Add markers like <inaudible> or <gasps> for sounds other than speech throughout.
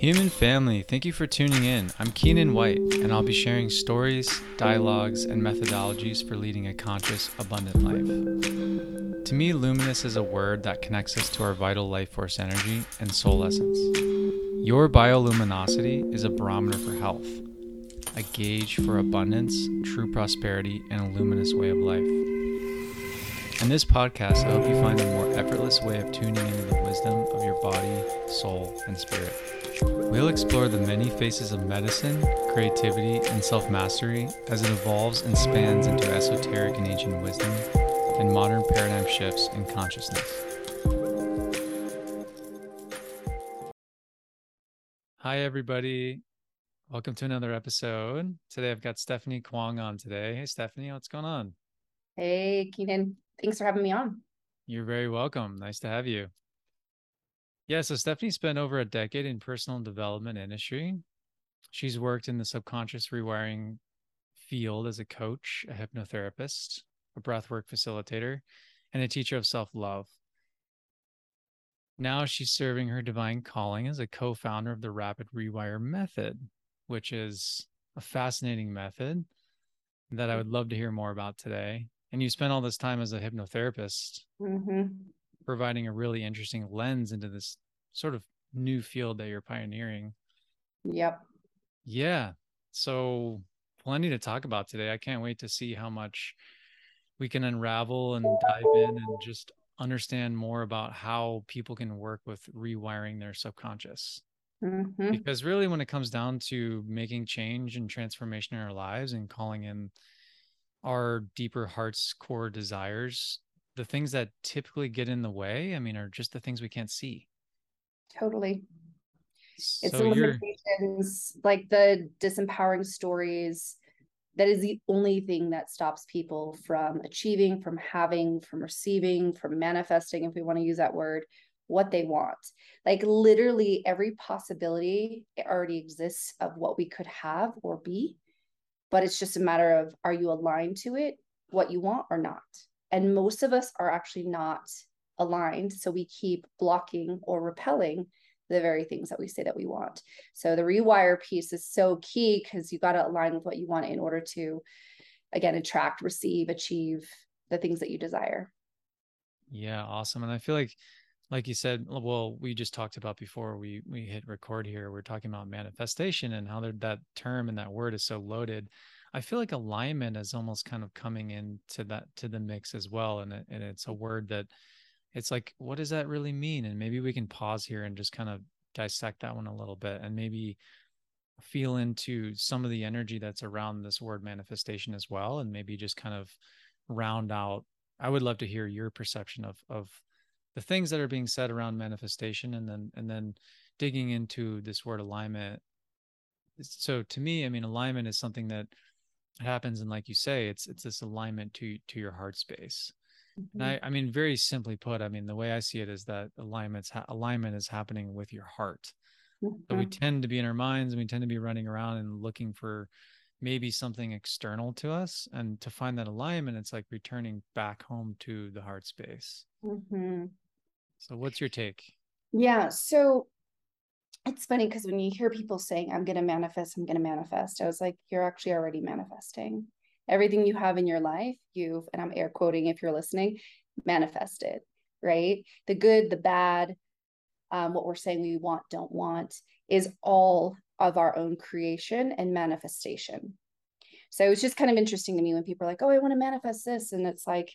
Human family, thank you for tuning in. I'm Keenan White, and I'll be sharing stories, dialogues, and methodologies for leading a conscious, abundant life. To me, luminous is a word that connects us to our vital life force energy and soul essence. Your bioluminosity is a barometer for health, a gauge for abundance, true prosperity, and a luminous way of life. In this podcast, I hope you find a more effortless way of tuning into the wisdom of your body, soul, and spirit. We'll explore the many faces of medicine, creativity, and self mastery as it evolves and spans into esoteric and ancient wisdom and modern paradigm shifts in consciousness. Hi, everybody. Welcome to another episode. Today I've got Stephanie Kwong on today. Hey, Stephanie, what's going on? Hey, Keenan. Thanks for having me on. You're very welcome. Nice to have you. Yeah, so Stephanie spent over a decade in personal development industry. She's worked in the subconscious rewiring field as a coach, a hypnotherapist, a breathwork facilitator, and a teacher of self-love. Now she's serving her divine calling as a co-founder of the Rapid Rewire Method, which is a fascinating method that I would love to hear more about today. And you spent all this time as a hypnotherapist. Mm-hmm providing a really interesting lens into this sort of new field that you're pioneering. Yep. Yeah. So plenty to talk about today. I can't wait to see how much we can unravel and dive in and just understand more about how people can work with rewiring their subconscious. Mm-hmm. Because really, when it comes down to making change and transformation in our lives and calling in our deeper heart's core desires, the things that typically get in the way, I mean, are just the things we can't see. Totally. So it's the limitations, like the disempowering stories. That is the only thing that stops people from achieving, from having, from receiving, from manifesting, if we want to use that word, what they want. Like literally every possibility already exists of what we could have or be. But it's just a matter of are you aligned to it, what you want or not? And most of us are actually not aligned. So we keep blocking or repelling the very things that we say that we want. So the rewire piece is so key because you got to align with what you want in order to, again, attract, receive, achieve the things that you desire. Yeah, awesome. And I feel like, like you said, well, we just talked about before we we hit record here. We're talking about manifestation and how that term and that word is so loaded. I feel like alignment is almost kind of coming into that to the mix as well, and it, and it's a word that it's like, what does that really mean? And maybe we can pause here and just kind of dissect that one a little bit, and maybe feel into some of the energy that's around this word manifestation as well, and maybe just kind of round out. I would love to hear your perception of of the things that are being said around manifestation, and then and then digging into this word alignment. So to me, I mean, alignment is something that happens and like you say it's it's this alignment to to your heart space mm-hmm. and i i mean very simply put i mean the way i see it is that alignment's ha- alignment is happening with your heart mm-hmm. so we mm-hmm. tend to be in our minds and we tend to be running around and looking for maybe something external to us and to find that alignment it's like returning back home to the heart space mm-hmm. so what's your take yeah so it's funny because when you hear people saying, I'm going to manifest, I'm going to manifest, I was like, you're actually already manifesting. Everything you have in your life, you've, and I'm air quoting if you're listening, manifested, right? The good, the bad, um, what we're saying we want, don't want, is all of our own creation and manifestation. So it's just kind of interesting to me when people are like, oh, I want to manifest this. And it's like,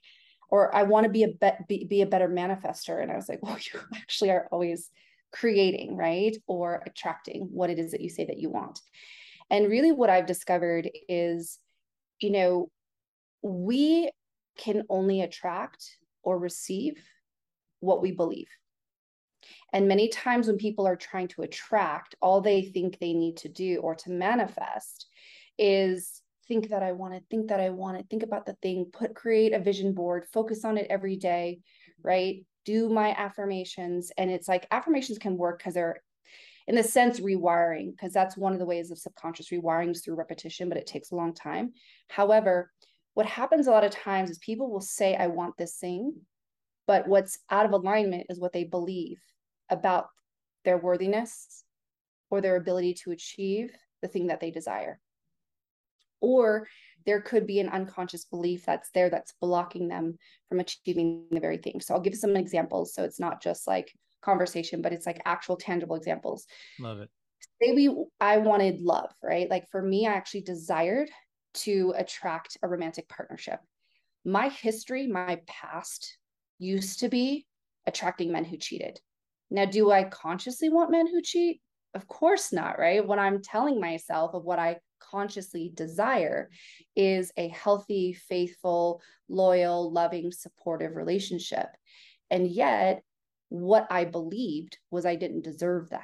or I want to be a be-, be, be a better manifester. And I was like, <laughs> well, you actually are always creating, right? Or attracting what it is that you say that you want. And really, what I've discovered is, you know, we can only attract or receive what we believe. And many times when people are trying to attract, all they think they need to do or to manifest is think that I want it, think that I want it, think about the thing, put create a vision board, focus on it every day, right? Do my affirmations. And it's like affirmations can work because they're, in the sense, rewiring, because that's one of the ways of subconscious rewiring is through repetition, but it takes a long time. However, what happens a lot of times is people will say, I want this thing, but what's out of alignment is what they believe about their worthiness, or their ability to achieve the thing that they desire. Or there could be an unconscious belief that's there that's blocking them from achieving the very thing. So I'll give some examples. So it's not just like conversation, but it's like actual tangible examples. Love it. Say we I wanted love, right? Like for me, I actually desired to attract a romantic partnership. My history, my past used to be attracting men who cheated. Now, do I consciously want men who cheat? Of course not, right? What I'm telling myself of what I consciously desire is a healthy, faithful, loyal, loving, supportive relationship. And yet, what I believed was I didn't deserve that.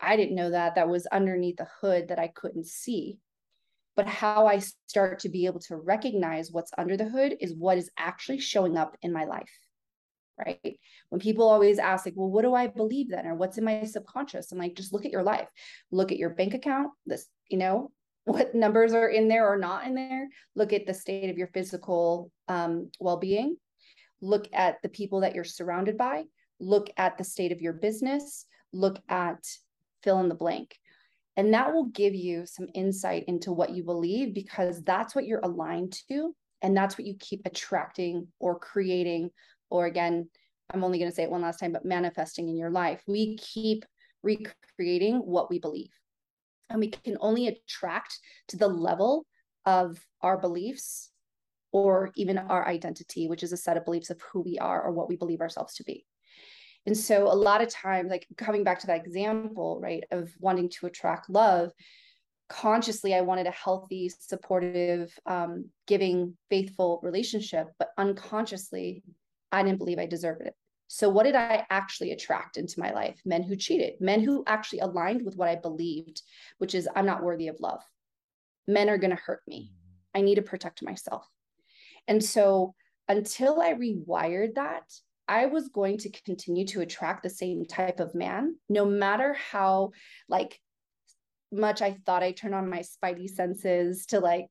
I didn't know that. That was underneath the hood that I couldn't see. But how I start to be able to recognize what's under the hood is what is actually showing up in my life right? When people always ask, like, well, what do I believe then? Or what's in my subconscious? I'm like, just look at your life, look at your bank account, this, you know, what numbers are in there or not in there. Look at the state of your physical um, well being. Look at the people that you're surrounded by. Look at the state of your business. Look at fill in the blank. And that will give you some insight into what you believe because that's what you're aligned to. And that's what you keep attracting or creating or again, I'm only going to say it one last time, but manifesting in your life. We keep recreating what we believe. And we can only attract to the level of our beliefs or even our identity, which is a set of beliefs of who we are or what we believe ourselves to be. And so, a lot of times, like coming back to that example, right, of wanting to attract love, consciously, I wanted a healthy, supportive, um, giving, faithful relationship, but unconsciously, I didn't believe I deserved it. So, what did I actually attract into my life? Men who cheated, men who actually aligned with what I believed, which is I'm not worthy of love. Men are going to hurt me. Mm-hmm. I need to protect myself. And so, until I rewired that, I was going to continue to attract the same type of man, no matter how like much I thought I turned on my spidey senses to like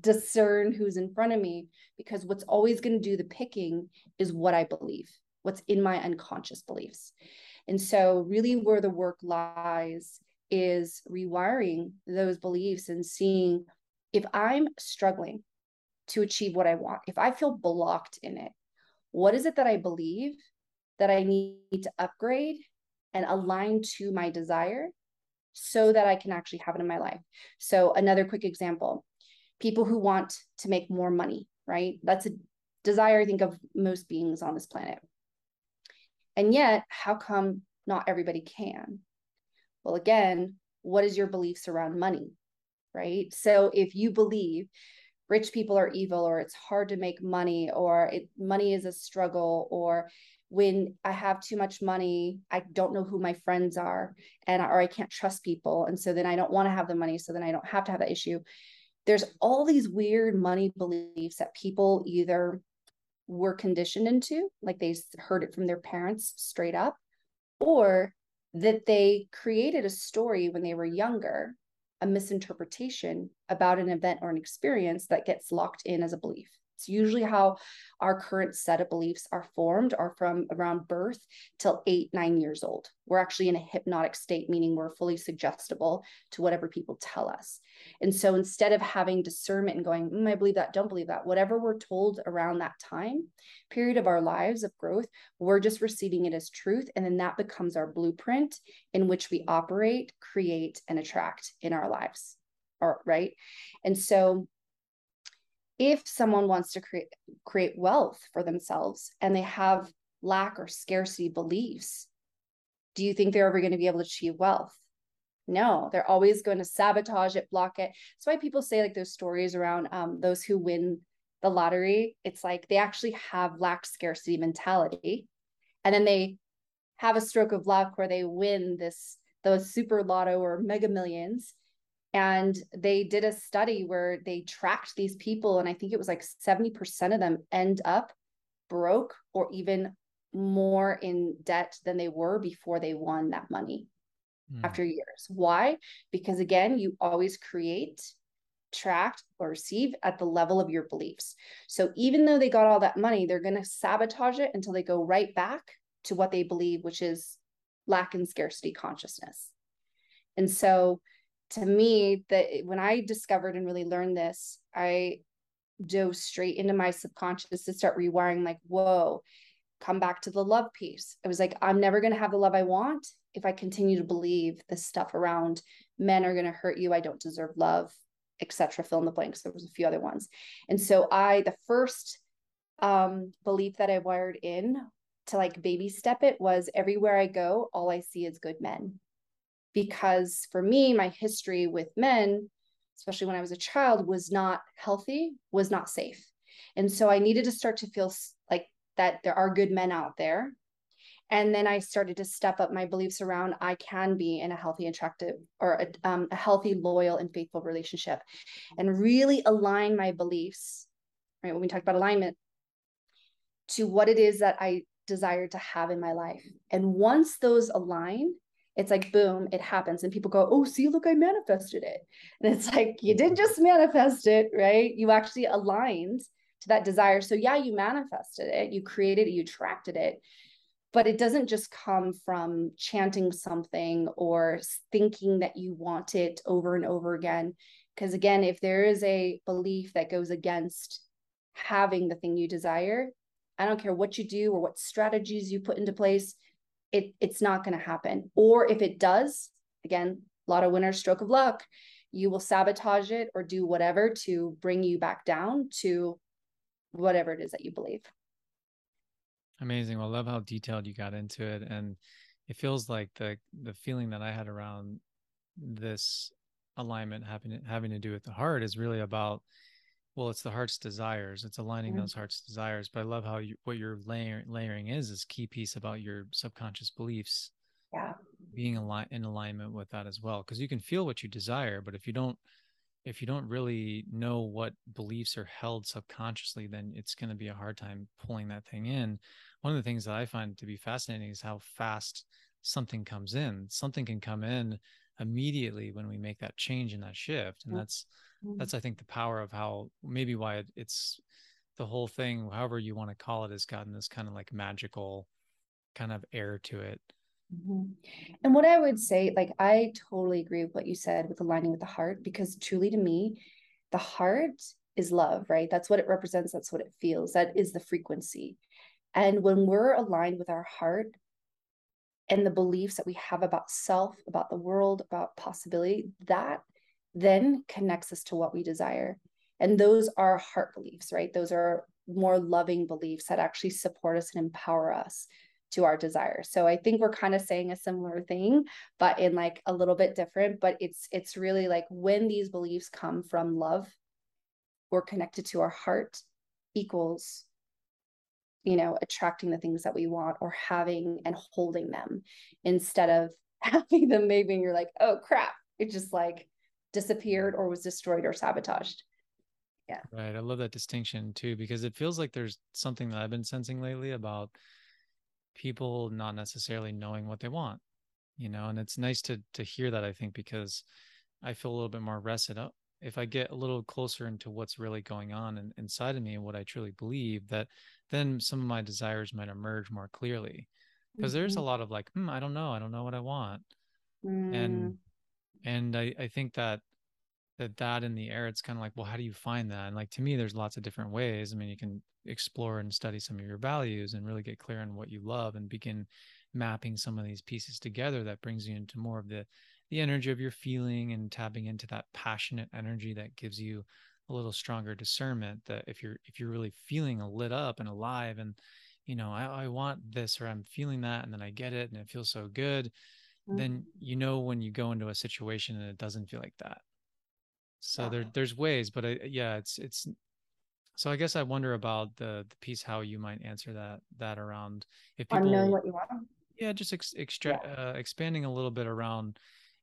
discern who's in front of me because what's always going to do the picking is what I believe, what's in my unconscious beliefs. And so, really, where the work lies is rewiring those beliefs and seeing if I'm struggling to achieve what I want, if I feel blocked in it, what is it that I believe that I need to upgrade and align to my desire so that I can actually have it in my life? So, another quick example people who want to make more money, right? That's a desire, I think, of most beings on this planet. And yet, how come not everybody can? Well, again, what is your beliefs around money, right? So if you believe rich people are evil or it's hard to make money or it money is a struggle or when I have too much money, I don't know who my friends are and or I can't trust people and so then I don't want to have the money so then I don't have to have that issue there's all these weird money beliefs that people either were conditioned into, like they heard it from their parents straight up, or that they created a story when they were younger, a misinterpretation about an event or an experience that gets locked in as a belief. It's usually how our current set of beliefs are formed are from around birth till eight, nine years old. We're actually in a hypnotic state, meaning we're fully suggestible to whatever people tell us. And so instead of having discernment and going, mm, I believe that, don't believe that, whatever we're told around that time period of our lives of growth, we're just receiving it as truth. And then that becomes our blueprint in which we operate, create, and attract in our lives. Or, right. And so if someone wants to create create wealth for themselves and they have lack or scarcity beliefs do you think they're ever going to be able to achieve wealth? No they're always going to sabotage it block it. That's why people say like those stories around um, those who win the lottery it's like they actually have lack scarcity mentality and then they have a stroke of luck where they win this those super lotto or mega millions and they did a study where they tracked these people and i think it was like 70% of them end up broke or even more in debt than they were before they won that money mm. after years. Why? Because again you always create track or receive at the level of your beliefs. So even though they got all that money they're going to sabotage it until they go right back to what they believe which is lack and scarcity consciousness. And so to me, that when I discovered and really learned this, I dove straight into my subconscious to start rewiring like, whoa, come back to the love piece. It was like, I'm never going to have the love I want if I continue to believe this stuff around men are going to hurt you. I don't deserve love, etc. Fill in the blanks. There was a few other ones. And so I, the first um, belief that I wired in to like baby step it was everywhere I go, all I see is good men. Because for me, my history with men, especially when I was a child, was not healthy, was not safe. And so I needed to start to feel like that there are good men out there. And then I started to step up my beliefs around I can be in a healthy, attractive, or a, um, a healthy, loyal, and faithful relationship, and really align my beliefs. Right when we talk about alignment, to what it is that I desire to have in my life. And once those align, it's like boom, it happens. And people go, Oh, see, look, I manifested it. And it's like, you didn't just manifest it, right? You actually aligned to that desire. So, yeah, you manifested it, you created it, you attracted it. But it doesn't just come from chanting something or thinking that you want it over and over again. Because again, if there is a belief that goes against having the thing you desire, I don't care what you do or what strategies you put into place, it, it's not going to happen. Or if it does, again, a lot of winners, stroke of luck, you will sabotage it or do whatever to bring you back down to whatever it is that you believe. Amazing. Well, I love how detailed you got into it. And it feels like the the feeling that I had around this alignment having having to do with the heart is really about well it's the heart's desires it's aligning mm-hmm. those heart's desires but i love how you what you're layering layering is is key piece about your subconscious beliefs yeah. being aligned in alignment with that as well because you can feel what you desire but if you don't if you don't really know what beliefs are held subconsciously then it's going to be a hard time pulling that thing in. One of the things that i find to be fascinating is how fast something comes in. Something can come in immediately when we make that change and that shift and mm-hmm. that's Mm-hmm. that's i think the power of how maybe why it, it's the whole thing however you want to call it has gotten this kind of like magical kind of air to it mm-hmm. and what i would say like i totally agree with what you said with aligning with the heart because truly to me the heart is love right that's what it represents that's what it feels that is the frequency and when we're aligned with our heart and the beliefs that we have about self about the world about possibility that then connects us to what we desire. And those are heart beliefs, right? Those are more loving beliefs that actually support us and empower us to our desires. So I think we're kind of saying a similar thing, but in like a little bit different. But it's it's really like when these beliefs come from love or connected to our heart equals you know attracting the things that we want or having and holding them instead of <laughs> having them maybe and you're like oh crap it's just like disappeared or was destroyed or sabotaged. Yeah. Right. I love that distinction too, because it feels like there's something that I've been sensing lately about people not necessarily knowing what they want, you know, and it's nice to to hear that, I think, because I feel a little bit more rested up. If I get a little closer into what's really going on in, inside of me and what I truly believe, that then some of my desires might emerge more clearly. Because mm-hmm. there's a mm-hmm. lot of like, hmm, I don't know, I don't know what I want. Mm. And and I, I think that that that in the air it's kind of like well how do you find that and like to me there's lots of different ways i mean you can explore and study some of your values and really get clear on what you love and begin mapping some of these pieces together that brings you into more of the the energy of your feeling and tapping into that passionate energy that gives you a little stronger discernment that if you're if you're really feeling lit up and alive and you know I, I want this or i'm feeling that and then i get it and it feels so good mm-hmm. then you know when you go into a situation and it doesn't feel like that so yeah. there there's ways but I, yeah it's it's so i guess i wonder about the the piece how you might answer that that around if people knowing what you want yeah just ex, extra, yeah. Uh, expanding a little bit around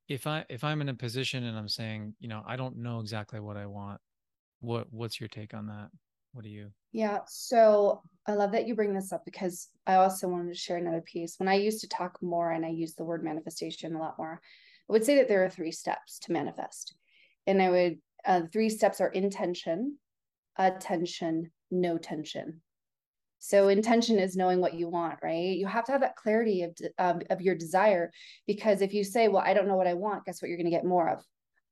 if i if i'm in a position and i'm saying you know i don't know exactly what i want what what's your take on that? What do you yeah so i love that you bring this up because i also wanted to share another piece. When i used to talk more and i use the word manifestation a lot more i would say that there are three steps to manifest. And i would uh, three steps are intention attention no tension So intention is knowing what you want, right? You have to have that clarity of um, of your desire because if you say, "Well, I don't know what I want," guess what you're going to get more of?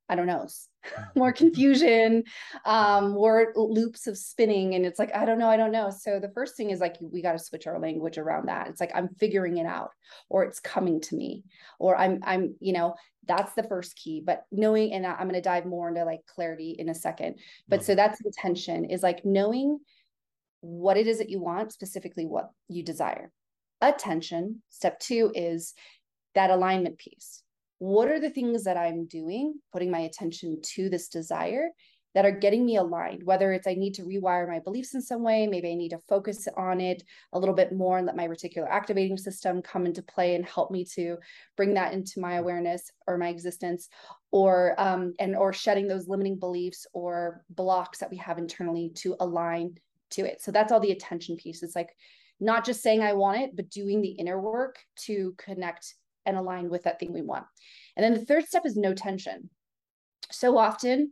I don't know, <laughs> more confusion, um, more loops of spinning. And it's like, I don't know, I don't know. So the first thing is like, we got to switch our language around that. It's like, I'm figuring it out, or it's coming to me, or I'm, I'm, you know, that's the first key. But knowing, and I'm going to dive more into like clarity in a second. But so that's intention is like knowing what it is that you want, specifically what you desire. Attention, step two is that alignment piece what are the things that I'm doing, putting my attention to this desire that are getting me aligned, whether it's I need to rewire my beliefs in some way, maybe I need to focus on it a little bit more and let my reticular activating system come into play and help me to bring that into my awareness or my existence or um and or shedding those limiting beliefs or blocks that we have internally to align to it. So that's all the attention piece. It's like not just saying I want it, but doing the inner work to connect and align with that thing we want. And then the third step is no tension. So often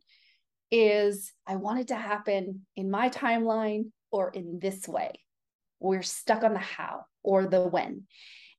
is I want it to happen in my timeline or in this way. We're stuck on the how or the when.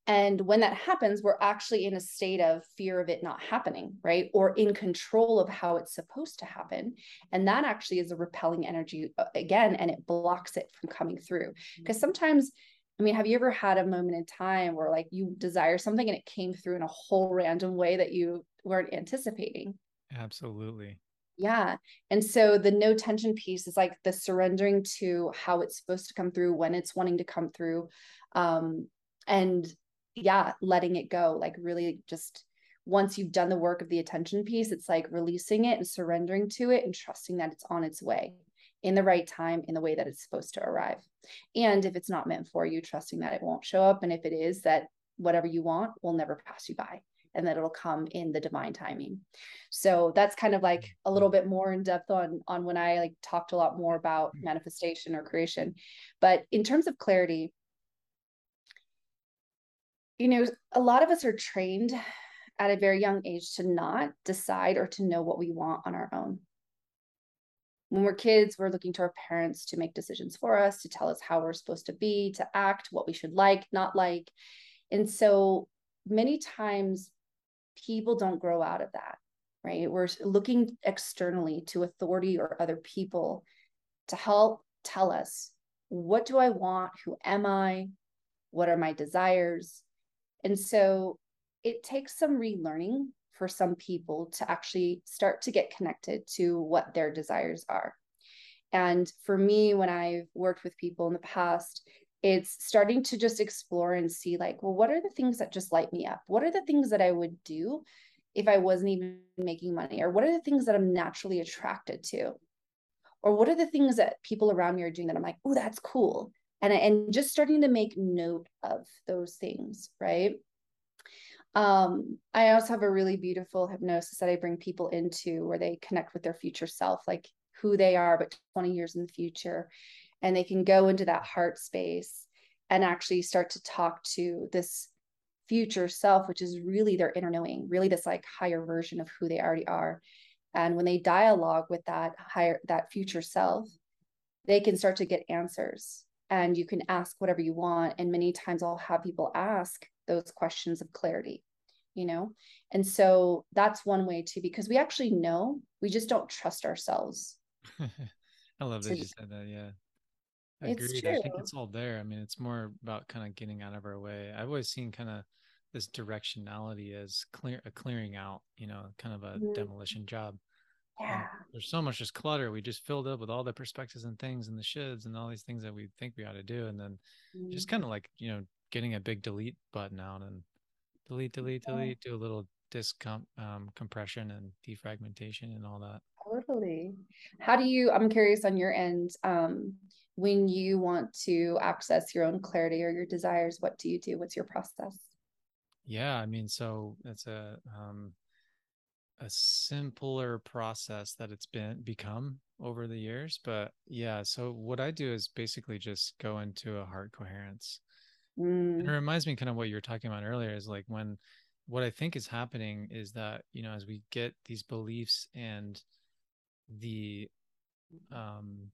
And when that happens, we're actually in a state of fear of it not happening, right? Or in control of how it's supposed to happen. And that actually is a repelling energy uh, again, and it blocks it from coming through. Because sometimes I mean, have you ever had a moment in time where like you desire something and it came through in a whole random way that you weren't anticipating? Absolutely. Yeah. And so the no tension piece is like the surrendering to how it's supposed to come through, when it's wanting to come through. Um, and yeah, letting it go, like really just once you've done the work of the attention piece, it's like releasing it and surrendering to it and trusting that it's on its way in the right time in the way that it's supposed to arrive. And if it's not meant for you, trusting that it won't show up. And if it is, that whatever you want will never pass you by and that it'll come in the divine timing. So that's kind of like a little bit more in depth on on when I like talked a lot more about mm. manifestation or creation. But in terms of clarity, you know, a lot of us are trained at a very young age to not decide or to know what we want on our own when we're kids, we're looking to our parents to make decisions for us, to tell us how we're supposed to be, to act, what we should like, not like. And so many times people don't grow out of that, right? We're looking externally to authority or other people to help tell us what do I want? Who am I? What are my desires? And so it takes some relearning for some people to actually start to get connected to what their desires are. And for me, when I've worked with people in the past, it's starting to just explore and see, like, well, what are the things that just light me up? What are the things that I would do if I wasn't even making money? Or what are the things that I'm naturally attracted to? Or what are the things that people around me are doing that I'm like, oh, that's cool. And, and just starting to make note of those things, right? Um, I also have a really beautiful hypnosis that I bring people into where they connect with their future self, like who they are, but 20 years in the future. And they can go into that heart space and actually start to talk to this future self, which is really their inner knowing, really this like higher version of who they already are. And when they dialogue with that higher, that future self, they can start to get answers and you can ask whatever you want. And many times I'll have people ask, those questions of clarity you know and so that's one way too because we actually know we just don't trust ourselves <laughs> i love that you said that yeah I agree. I think it's all there. I mean, it's more about kind of getting out of our way. I've always seen kind of this directionality as clear a clearing out, you know, kind of a mm-hmm. demolition job. Yeah. There's so much just clutter. We just filled up with all the perspectives and things and the shoulds and all these things that we think we ought to do. And then mm-hmm. just kind of like, you know, getting a big delete button out and delete, delete, delete, do a little disk um, compression and defragmentation and all that. Totally. How do you, I'm curious on your end, um, when you want to access your own clarity or your desires, what do you do? What's your process? Yeah, I mean, so it's a um, a simpler process that it's been become over the years, but yeah. So what I do is basically just go into a heart coherence, Mm. It reminds me kind of what you were talking about earlier is like when what I think is happening is that, you know, as we get these beliefs and the um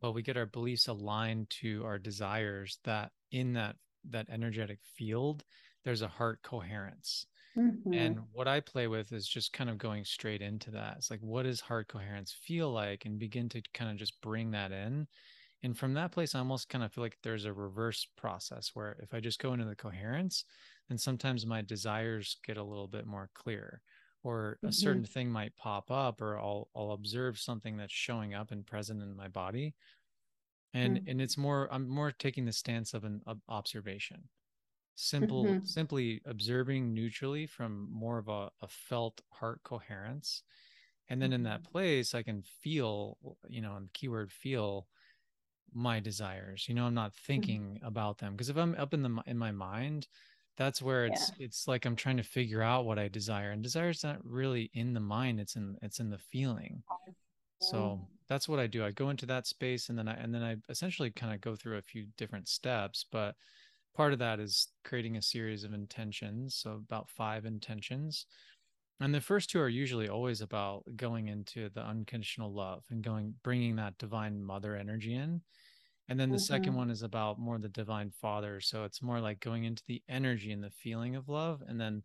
but we get our beliefs aligned to our desires that in that that energetic field there's a heart coherence mm-hmm. and what i play with is just kind of going straight into that it's like what does heart coherence feel like and begin to kind of just bring that in and from that place i almost kind of feel like there's a reverse process where if i just go into the coherence then sometimes my desires get a little bit more clear or a mm-hmm. certain thing might pop up or I'll I'll observe something that's showing up and present in my body and mm-hmm. and it's more I'm more taking the stance of an of observation simple mm-hmm. simply observing neutrally from more of a, a felt heart coherence and then in that mm-hmm. place I can feel you know and keyword feel my desires you know I'm not mm-hmm. thinking about them because if I'm up in the in my mind that's where it's yeah. it's like i'm trying to figure out what i desire and desire is not really in the mind it's in it's in the feeling so that's what i do i go into that space and then i and then i essentially kind of go through a few different steps but part of that is creating a series of intentions so about five intentions and the first two are usually always about going into the unconditional love and going bringing that divine mother energy in and then the mm-hmm. second one is about more the divine father. So it's more like going into the energy and the feeling of love. And then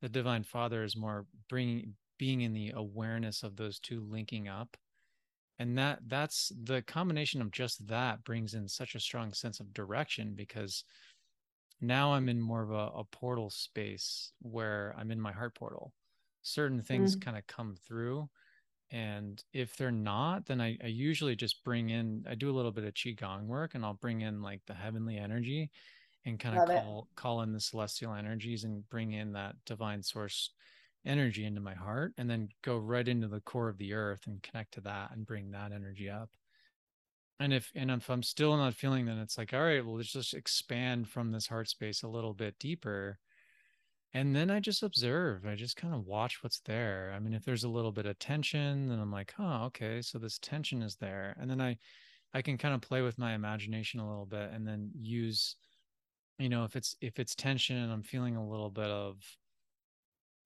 the divine father is more bringing, being in the awareness of those two linking up. And that that's the combination of just that brings in such a strong sense of direction because now I'm in more of a, a portal space where I'm in my heart portal. Certain things mm. kind of come through and if they're not then I, I usually just bring in i do a little bit of qigong work and i'll bring in like the heavenly energy and kind of call it. call in the celestial energies and bring in that divine source energy into my heart and then go right into the core of the earth and connect to that and bring that energy up and if and if i'm still not feeling then it's like all right well let's just expand from this heart space a little bit deeper and then I just observe. I just kind of watch what's there. I mean, if there's a little bit of tension, then I'm like, oh, okay, so this tension is there. And then I I can kind of play with my imagination a little bit and then use, you know, if it's if it's tension and I'm feeling a little bit of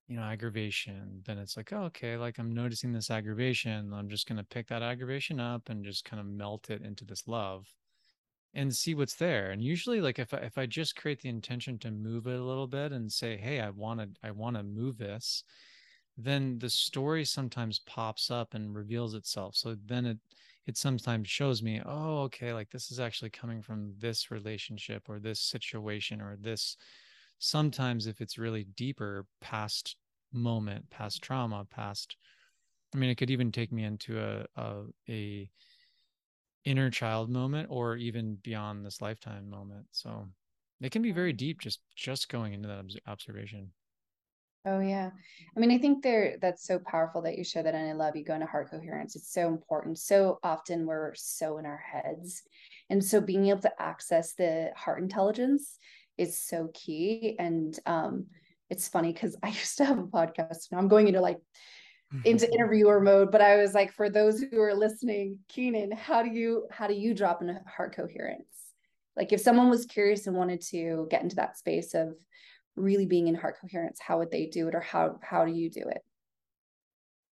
you know aggravation then it's like oh, okay like i'm noticing this aggravation i'm just going to pick that aggravation up and just kind of melt it into this love and see what's there. And usually like if I, if I just create the intention to move it a little bit and say hey i want to i want to move this then the story sometimes pops up and reveals itself. So then it it sometimes shows me oh okay like this is actually coming from this relationship or this situation or this sometimes if it's really deeper past moment past trauma past i mean it could even take me into a a, a inner child moment or even beyond this lifetime moment. So it can be very deep just just going into that observation. Oh yeah. I mean i think there that's so powerful that you share that and i love you going to heart coherence. It's so important. So often we're so in our heads. And so being able to access the heart intelligence is so key. And um it's funny because <laughs> i used to have a podcast and i'm going into like into <laughs> interviewer mode but i was like for those who are listening keenan how do you how do you drop into heart coherence? Like if someone was curious and wanted to get into that space of really being in heart coherence how would they do it or how how do you do it?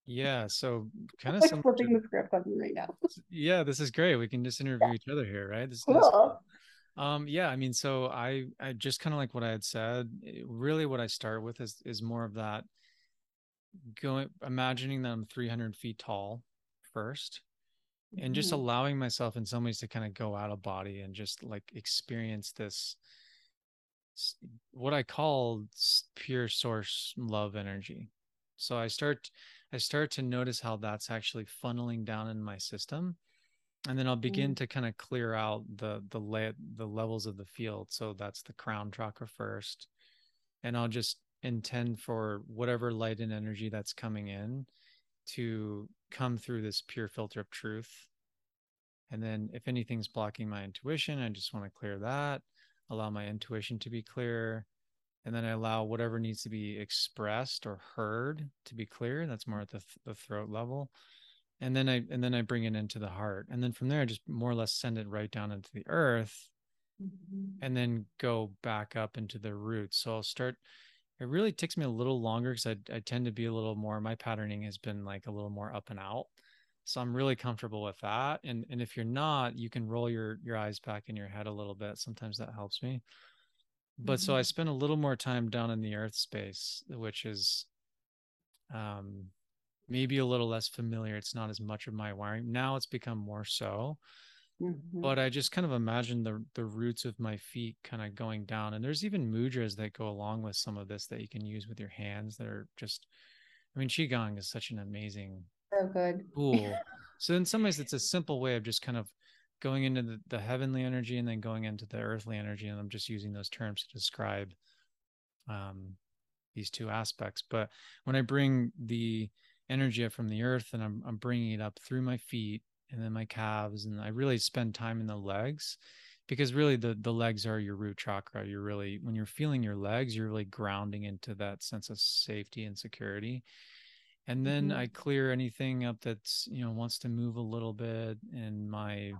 Yeah so kind of like flipping to, the script on you right now. <laughs> Yeah this is great. We can just interview yeah. each other here right? This, cool. Um yeah i mean so i i just kind of like what i had said really what i start with is is more of that going imagining that I'm 300 feet tall first and just mm-hmm. allowing myself in some ways to kind of go out of body and just like experience this what I call pure source love energy. So I start I start to notice how that's actually funneling down in my system and then I'll begin mm. to kind of clear out the the le- the levels of the field. So that's the crown chakra first. And I'll just intend for whatever light and energy that's coming in to come through this pure filter of truth. And then if anything's blocking my intuition, I just want to clear that, allow my intuition to be clear. And then I allow whatever needs to be expressed or heard to be clear. That's more at the, th- the throat level. And then I and then I bring it into the heart. And then from there I just more or less send it right down into the earth mm-hmm. and then go back up into the roots. So I'll start it really takes me a little longer because I, I tend to be a little more my patterning has been like a little more up and out so i'm really comfortable with that and and if you're not you can roll your your eyes back in your head a little bit sometimes that helps me but mm-hmm. so i mm-hmm. spend a little more time down in the earth space which is um maybe a little less familiar it's not as much of my wiring. Now it's become more so mm-hmm. but i just kind of imagine the the roots of my feet kind of going down and there's even mudras that go along with some of this that you can use with your hands that are just i mean qigong is such an amazing so good. cool so in some ways it's a simple way of just kind of going into the, the heavenly energy and then going into the earthly energy and i'm just using those terms to describe um, these two aspects. But when i bring the energy up from the earth and I'm, I'm bringing it up through my feet and then my calves and i really spend time in the legs because really the the legs are your root chakra. You're really when you're feeling your legs you're really grounding into that sense of safety and security. And then mm-hmm. i clear anything up that's you know wants to move a little bit in my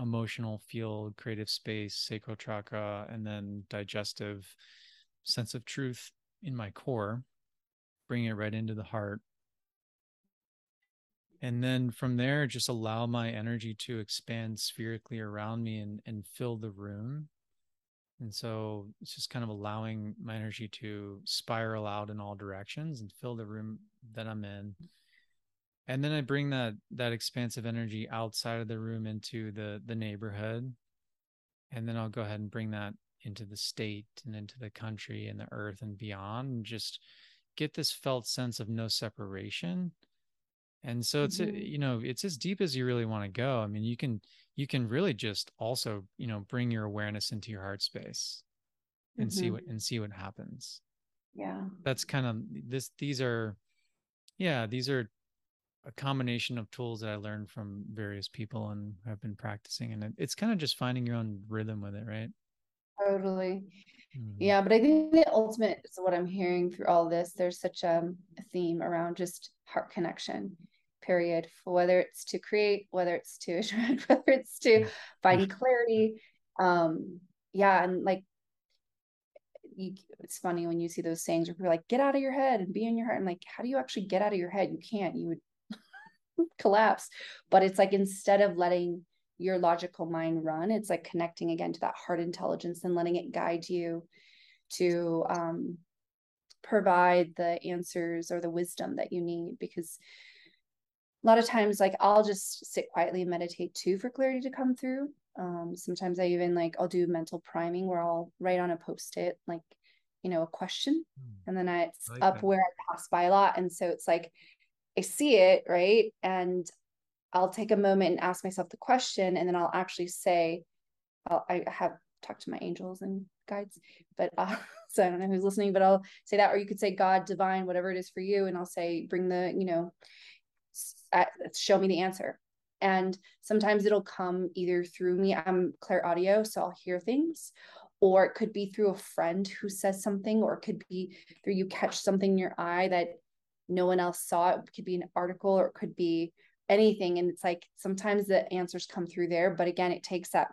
emotional field creative space sacral chakra and then digestive sense of truth in my core bring it right into the heart and then from there just allow my energy to expand spherically around me and, and fill the room. And so it's just kind of allowing my energy to spiral out in all directions and fill the room that i'm in. And then i bring that that expansive energy outside of the room into the the neighborhood. And then i'll go ahead and bring that into the state and into the country and the earth and beyond and just get this felt sense of no separation and so it's mm-hmm. you know it's as deep as you really want to go i mean you can you can really just also you know bring your awareness into your heart space and mm-hmm. see what and see what happens yeah that's kind of this these are yeah these are a combination of tools that i learned from various people and have been practicing and it's kind of just finding your own rhythm with it right totally mm-hmm. yeah but i think the ultimate is what i'm hearing through all this. There's such a, a theme around just heart connection period. Whether it's to create whether it's to <laughs> whether it's to find clarity um yeah and like you, it's funny when you see those sayings where people are like get out of your head and be in your heart and like how do you actually get out of your head? You can't. You would <laughs> collapse. But it's like instead of letting your logical mind run it's like connecting again to that heart intelligence and letting it guide you to um provide the answers or the wisdom that you need because a lot of times like i'll just sit quietly and meditate too for clarity to come through um, sometimes i even like i'll do mental priming where i'll write on a post-it like you know a question mm. and then I, it's like up that. where i pass by a lot and so it's like i see it right and i'll take a moment and ask myself the question and then i'll actually say I'll, i have talked to my angels and guides but uh, <laughs> so i don't know who's listening but i'll say that or you could say god divine whatever it is for you and i'll say bring the you know show me the answer. And sometimes it'll come either through me i'm clairaudient so i'll hear things or it could be through a friend who says something or it could be through you catch something in your eye that no one else saw. It could be an article or it could be anything and it's like sometimes the answers come through there but again it takes that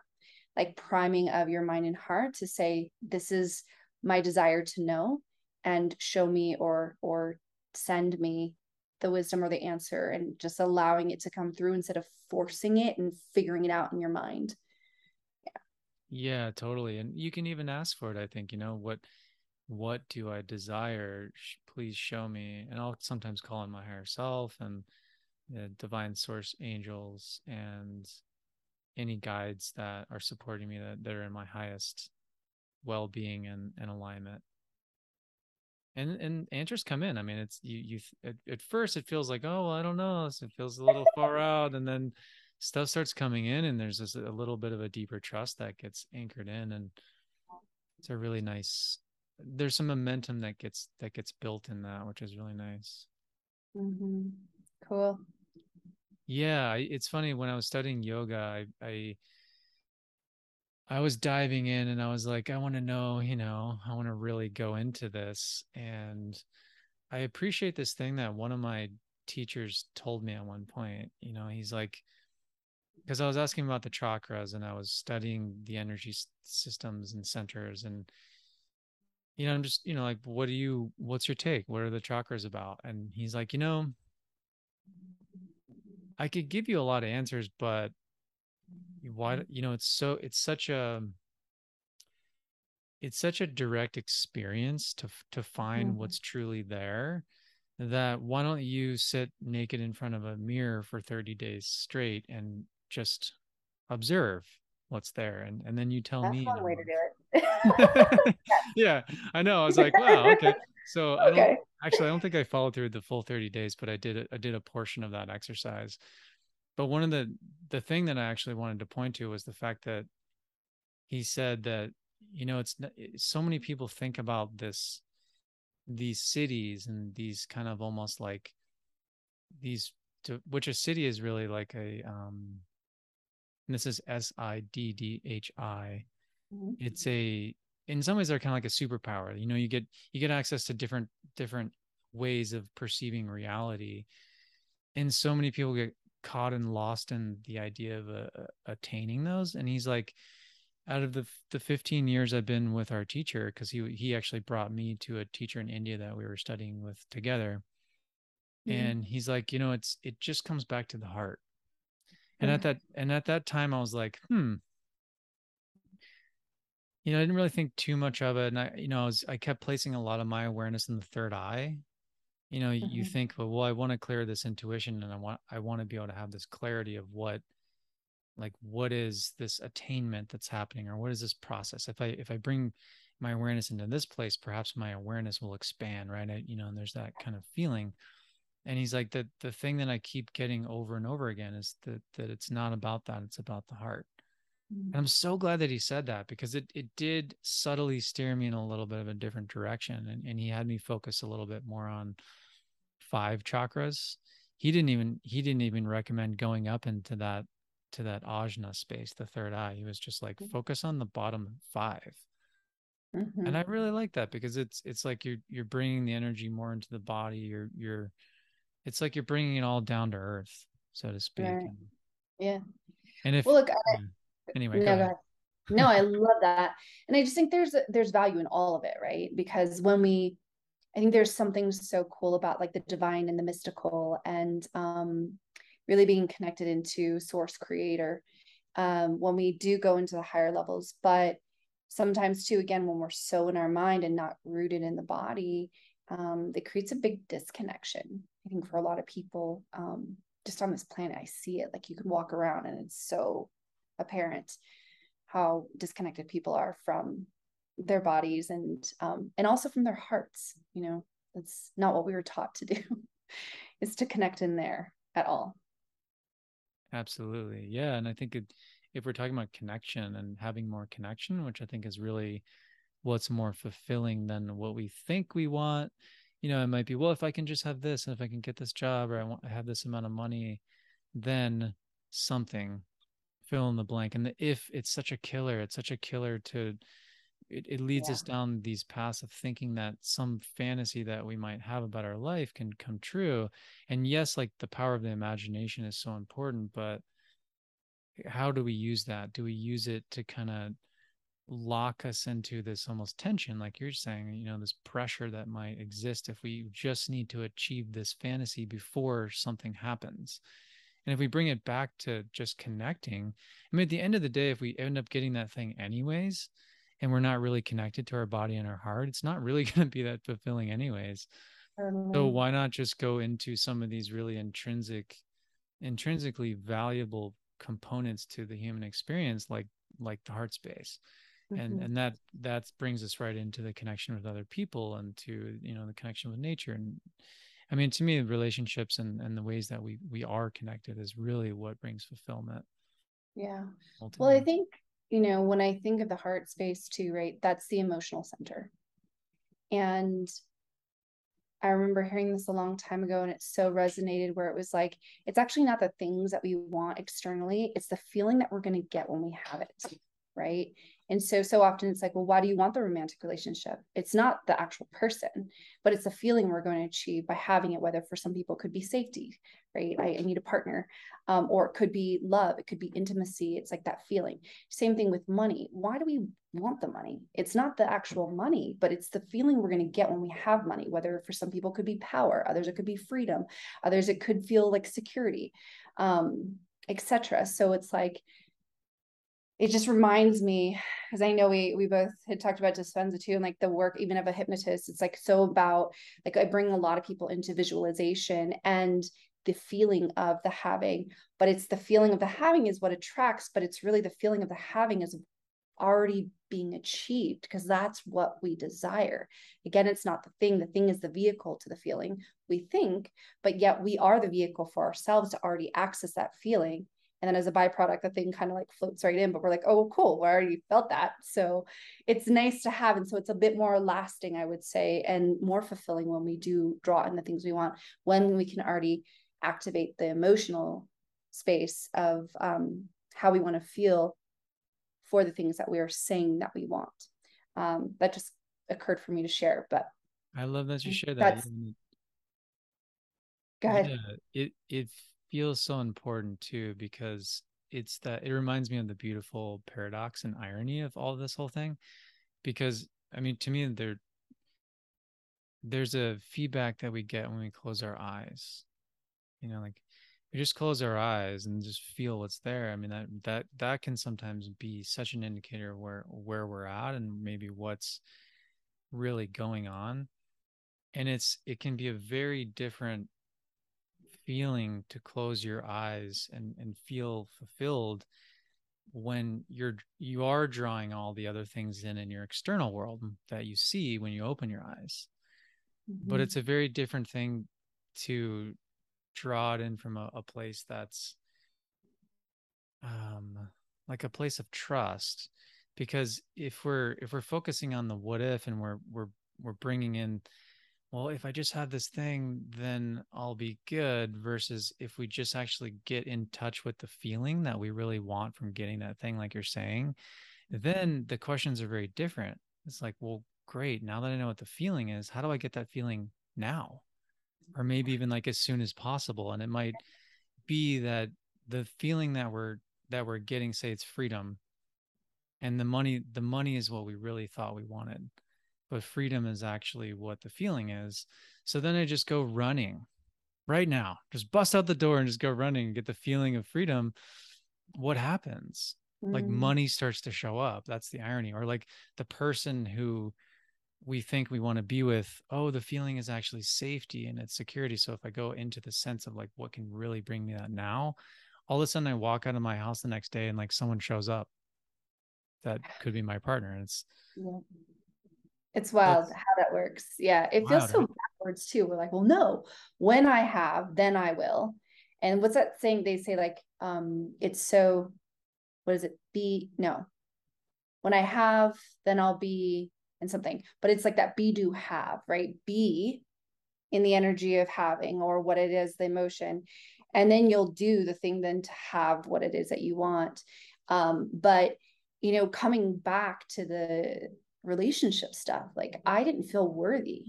like priming of your mind and heart to say this is my desire to know and show me or or send me the wisdom or the answer and just allowing it to come through instead of forcing it and figuring it out in your mind. Yeah yeah totally and you can even ask for it i think you know what what do i desire? Please show me and i'll sometimes call on my higher self and the divine source angels and any guides that are supporting me that, that are in my highest well-being and, and alignment. And and answers come in. I mean it's you you at, at first it feels like oh well, i don't know so it feels a little far out. And then stuff starts coming in and there's just a little bit of a deeper trust that gets anchored in and it's a really nice there's some momentum that gets that gets built in that which is really nice. Mm-hmm. cool yeah it's funny when i was studying yoga i i I was diving in and I was like, I want to know, you know, I want to really go into this. And I appreciate this thing that one of my teachers told me at one point. You know, he's like, because I was asking about the chakras and I was studying the energy systems and centers. And, you know, I'm just, you know, like, what do you, what's your take? What are the chakras about? And he's like, you know, I could give you a lot of answers, but why you know it's so it's such a it's such a direct experience to to find mm-hmm. what's truly there that why don't you sit naked in front of a mirror for 30 days straight and just observe what's there and and then you tell That's me one way to do it. <laughs> <laughs> Yeah i know i was like wow okay <laughs> so okay. i don't actually i don't think i followed through the full 30 days but i did i did a portion of that exercise but one of the the thing that i actually wanted to point to was the fact that he said that you know it's so many people think about this these siddhis and these kind of almost like these to, which a siddhi is really like a um this is s-i-d-d-h-i mm-hmm. it's a in some ways they're kind of like a superpower you know you get you get access to different different ways of perceiving reality and so many people get caught and lost in the idea of uh, attaining those and he's like out of the the 15 years I've been with our teacher, because he he actually brought me to a teacher in India that we were studying with together, mm-hmm. and he's like, you know, it's it just comes back to the heart, and mm-hmm. at that and at that time I was like, hmm, you know, I didn't really think too much of it, and I you know I was I kept placing a lot of my awareness in the third eye. You know, mm-hmm. you think, well, well, I want to clear this intuition, and I want I want to be able to have this clarity of what like what is this attainment that's happening or what is this process if i if i bring my awareness into this place perhaps my awareness will expand right I, you know and there's that kind of feeling and he's like the the thing that i keep getting over and over again is that that it's not about that it's about the heart. And i'm so glad that he said that because it it did subtly steer me in a little bit of a different direction and, and he had me focus a little bit more on five chakras he didn't even he didn't even recommend going up into that to that ajna space, the third eye. He was just like, mm. focus on the bottom 5 mm-hmm. And I really like that because it's it's like you're you're bringing the energy more into the body. You're you're it's like you're bringing it all down to earth, so to speak. Right. Yeah. And if well, look, I. anyway, no, no, I love that, and I just think there's there's value in all of it, right? Because when we I think there's something so cool about like the divine and the mystical and um really being connected into source creator um, when we do go into the higher levels. But sometimes, too, again, when we're so in our mind and not rooted in the body, um, it creates a big disconnection. I think for a lot of people, um, just on this planet, I see it. Like you can walk around and it's so apparent how disconnected people are from their bodies and um, and also from their hearts. You know, that's not what we were taught to do. <laughs> is to connect in there at all. Absolutely. Yeah. And I think it, if we're talking about connection and having more connection, which I think is really what's more fulfilling than what we think we want, you know, it might be, well, if I can just have this and if I can get this job or I want to have this amount of money, then something fill in the blank. And the if it's such a killer, it's such a killer to it, it leads yeah. us down these paths of thinking that some fantasy that we might have about our life can come true and yes like the power of the imagination is so important but how do we use that do we use it to kind of lock us into this almost tension like you're saying you know this pressure that might exist if we just need to achieve this fantasy before something happens and if we bring it back to just connecting i mean at the end of the day if we end up getting that thing anyways and we're not really connected to our body and our heart, it's not really <laughs> going to be that fulfilling, anyways. Um, so why not just go into some of these really intrinsic, intrinsically valuable components to the human experience, like like the heart space, mm-hmm. and and that that brings us right into the connection with other people and to you know the connection with nature and. I mean, to me, relationships and, and the ways that we we are connected is really what brings fulfillment. Yeah. Ultimately. Well, I think you know, when I think of the heart space too, right, that's the emotional center. And I remember hearing this a long time ago and it so resonated where it was like, it's actually not the things that we want externally, it's the feeling that we're going to get when we have it. Right? And so, so often it's like, well, why do you want the romantic relationship? It's not the actual person, but it's a feeling we're going to achieve by having it, whether for some people could be safety, right? I, I need a partner, um, or it could be love, it could be intimacy. It's like that feeling. Same thing with money. Why do we want the money? It's not the actual money, but it's the feeling we're going to get when we have money, whether for some people could be power, others it could be freedom, others it could feel like security, um, etc. So it's like, it just reminds me because I know we we both had talked about Dispenza too, and like the work even of a hypnotist. It's like so about like I bring a lot of people into visualization and the feeling of the having, but it's the feeling of the having is what attracts, but it's really the feeling of the having is already being achieved because that's what we desire. Again, it's not the thing, the thing is the vehicle to the feeling we think, but yet we are the vehicle for ourselves to already access that feeling and then as a byproduct the thing kind of like floats right in but we're like oh cool we already felt that. So it's nice to have and so it's a bit more lasting i would say and more fulfilling when we do draw in the things we want when we can already activate the emotional space of um, how we want to feel for the things that we are saying that we want. Um, that just occurred for me to share but i love that you share that go ahead. Yeah, it it feels so important too because it's that it reminds me of the beautiful paradox and irony of all this whole thing because i mean to me there there's a feedback that we get when we close our eyes. You know like we just close our eyes and just feel what's there. I mean that that that can sometimes be such an indicator where where we're at and maybe what's really going on. And it's it can be a very different feeling to close your eyes and and feel fulfilled when you're you are drawing all the other things in in your external world that you see when you open your eyes mm-hmm. but it's a very different thing to draw it in from a, a place that's um like a place of trust because if we're if we're focusing on the what if and we're we're we're bringing in well, if I just have this thing, then I'll be good. Versus if we just actually get in touch with the feeling that we really want from getting that thing, like you're saying, then the questions are very different. It's like, well, great. Now that I know what the feeling is, how do I get that feeling now? Or maybe even like as soon as possible. And it might be that the feeling that we're that we're getting, say it's freedom, and the money, the money is what we really thought we wanted but freedom is actually what the feeling is. So then I just go running right now, just bust out the door and just go running and get the feeling of freedom. What happens? Mm. Like money starts to show up. That's the irony. Or like the person who we think we want to be with, oh, the feeling is actually safety and it's security. So if I go into the sense of like what can really bring me that now, all of a sudden I walk out of my house the next day and like someone shows up that could be my partner. And it's yeah it's wild That's, how that works. Yeah. It feels so backwards too. We're like, well, no, when I have, then I will. And what's that saying? They say like, um, it's so, what is it? Be no. When I have, then I'll be and something. But it's like that be do have, right? Be in the energy of having or what it is, the emotion. And then you'll do the thing then to have what it is that you want. Um, but you know, coming back to the relationship stuff. Like I didn't feel worthy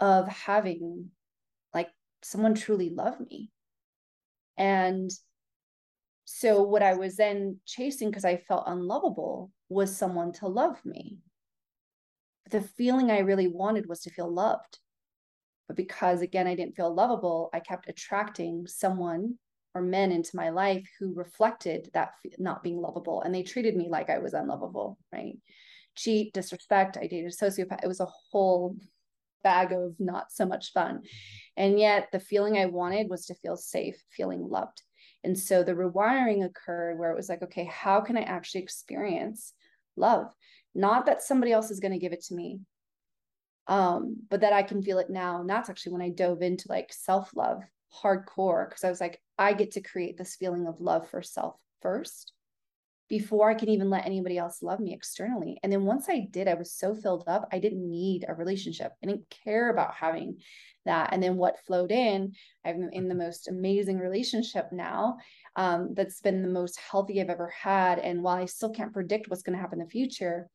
of having like someone truly love me. And so what I was then chasing because I felt unlovable was someone to love me. But the feeling I really wanted was to feel loved. But because again I didn't feel lovable, I kept attracting someone or men into my life who reflected that not being lovable and they treated me like I was unlovable, right? Cheat, disrespect. I dated a sociopath. It was a whole bag of not so much fun. And yet the feeling I wanted was to feel safe, feeling loved. And so the rewiring occurred where it was like, okay, how can I actually experience love? Not that somebody else is going to give it to me, um, but that I can feel it now. And that's actually when I dove into like self love hardcore because I was like, I get to create this feeling of love for self first before I can even let anybody else love me externally. And then once I did, I was so filled up, I didn't need a relationship. I didn't care about having that. And then what flowed in, I'm in the most amazing relationship now. um, that's been the most healthy I've ever had. And while I still can't predict what's going to happen in the future,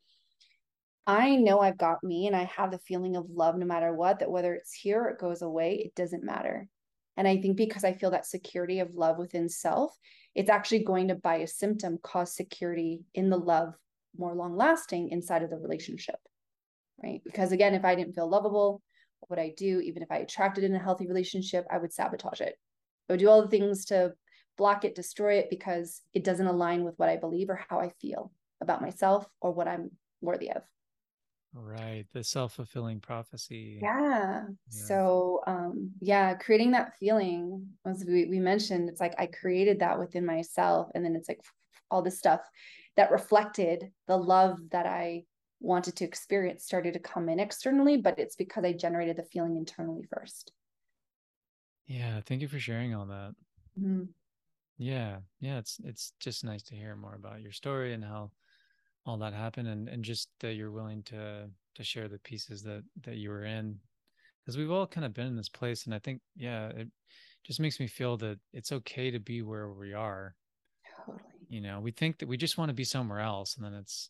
I know I've got me and I have the feeling of love no matter what, that whether it's here or it goes away, it doesn't matter. And I think because I feel that security of love within self, it's actually going to, by a symptom, cause security in the love more long lasting inside of the relationship. Right. Because again, if I didn't feel lovable, what would I do? Even if I attracted in a healthy relationship, I would sabotage it. I would do all the things to block it, destroy it because it doesn't align with what I believe or how I feel about myself or what I'm worthy of. Right. The self fulfilling prophecy. Yeah. yeah. So, um, yeah, creating that feeling, as we, we mentioned, it's like I created that within myself. And then it's like all this stuff that reflected the love that I wanted to experience started to come in externally, but it's because I generated the feeling internally first. Yeah. Thank you for sharing all that. Mm-hmm. Yeah. Yeah. It's, it's just nice to hear more about your story and how, all that happened and, and just that you're willing to to share the pieces that that you were in. Because we've all kind of been in this place and i think yeah it just makes me feel that it's okay to be where we are. Totally. You know we think that we just want to be somewhere else and then it's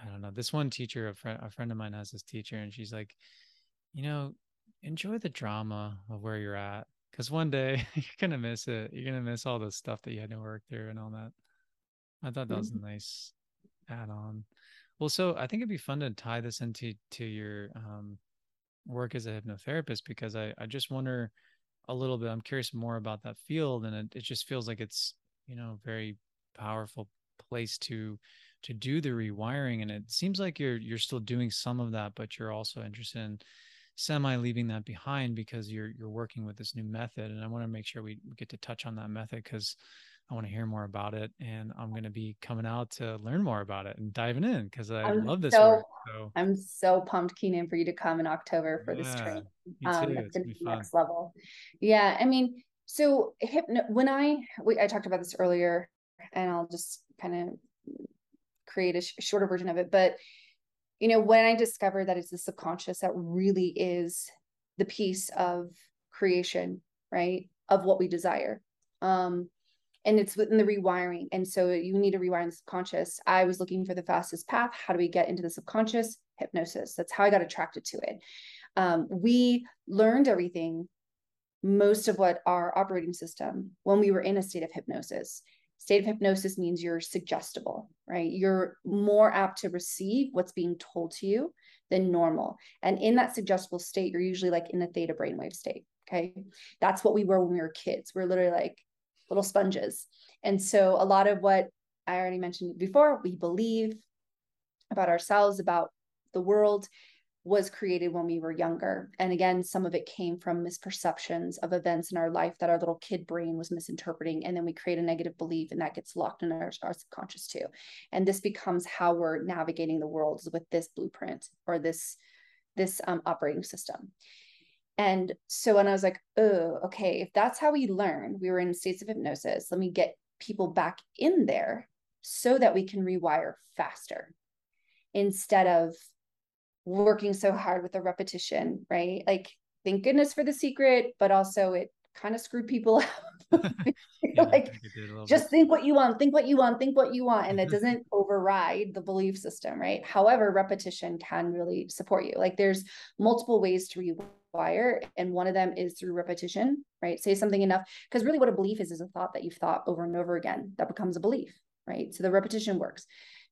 i don't know this one teacher a friend a friend of mine has this teacher and she's like you know enjoy the drama of where you're at because one day <laughs> you're gonna miss it. You're gonna miss all the stuff that you had to work through and all that. I thought that was mm-hmm. a nice add on. Well, so I think it'd be fun to tie this into to your um, work as a hypnotherapist because I, I just wonder a little bit. I'm curious more about that field, and it, it just feels like it's you know very powerful place to to do the rewiring and it seems like you're you're still doing some of that but you're also interested in semi leaving that behind because you're you're working with this new method and i want to make sure we get to touch on that method because I want to hear more about it, and I'm going to be coming out to learn more about it and diving in because I I'm love this so, work. So I'm so pumped, Keenan, for you to come in October for yeah, this training. Um, it's going to be <laughs> next level. Yeah, I mean, so hypno. When I we, I talked about this earlier, and I'll just kind of create a sh- shorter version of it, but you know, when I discovered that it's the subconscious that really is the piece of creation, right, of what we desire. Um, and it's within the rewiring. And so you need to rewire the subconscious. I was looking for the fastest path. How do we get into the subconscious? Hypnosis. That's how I got attracted to it. Um, we learned everything, most of what our operating system, when we were in a state of hypnosis. State of hypnosis means you're suggestible, right? You're more apt to receive what's being told to you than normal. And in that suggestible state, you're usually like in a theta brainwave state. Okay. That's what we were when we were kids. We're literally like little sponges. And so a lot of what I already mentioned before, we believe about ourselves, about the world, was created when we were younger. And again, some of it came from misperceptions of events in our life that our little kid brain was misinterpreting. And then we create a negative belief, and that gets locked in our, our subconscious too. And this becomes how we're navigating the world with this blueprint or this this um, operating system. And so when I was like, oh, okay, if that's how we learn, we were in states of hypnosis, let me get people back in there so that we can rewire faster instead of working so hard with the repetition, right? Like, thank goodness for the secret, but also it kind of screwed people <laughs> up. <laughs> yeah, like, just bit. think what you want, think what you want, think what you want. And it <laughs> doesn't override the belief system, right? However, repetition can really support you. Like, there's multiple ways to rewire acquire and one of them is through repetition right? Say something enough because really what a belief is is a thought that you've thought over and over again that becomes a belief right? So the repetition works.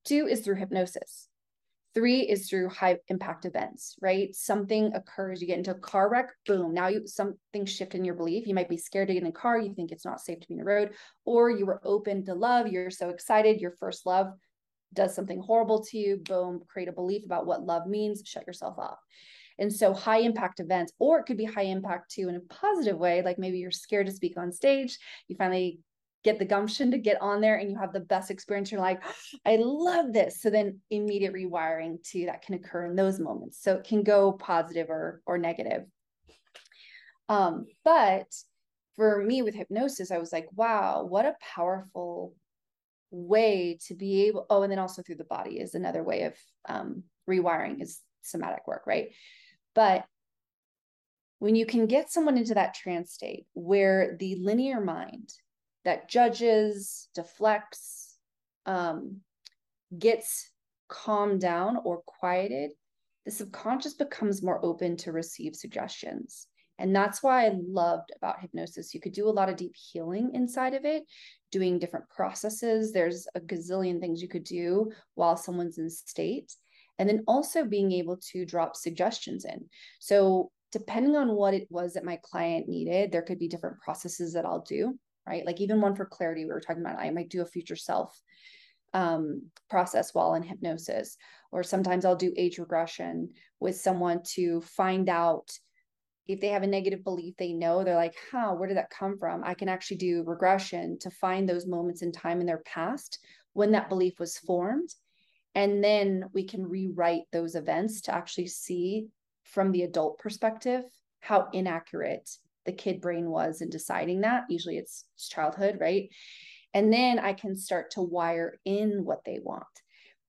Two is through hypnosis. Three is through high impact events right? Something occurs you get into a car wreck boom now you something shift in your belief. You might be scared to get in a car you think it's not safe to be in the road or you were open to love you're so excited your first love does something horrible to you boom create a belief about what love means shut yourself off and so high impact events, or it could be high impact too in a positive way, like maybe you're scared to speak on stage, you finally get the gumption to get on there and you have the best experience. You're like, <gasps> I love this. So then immediate rewiring too that can occur in those moments. So it can go positive or or negative. Um, but for me with hypnosis, I was like, wow, what a powerful way to be able oh and then also through the body is another way of um, rewiring is somatic work right but when you can get someone into that trance state where the linear mind that judges, deflects, um, gets calmed down or quieted, the subconscious becomes more open to receive suggestions. And that's why I loved about hypnosis. You could do a lot of deep healing inside of it, doing different processes. There's a gazillion things you could do while someone's in state. And then also being able to drop suggestions in. So, depending on what it was that my client needed, there could be different processes that I'll do, right? Like, even one for clarity, we were talking about, I might do a future self um, process while in hypnosis. Or sometimes I'll do age regression with someone to find out if they have a negative belief they know they're like huh where did that come from i can actually do regression to find those moments in time in their past when that belief was formed and then we can rewrite those events to actually see from the adult perspective how inaccurate the kid brain was in deciding that. Usually it's childhood right? And then i can start to wire in what they want.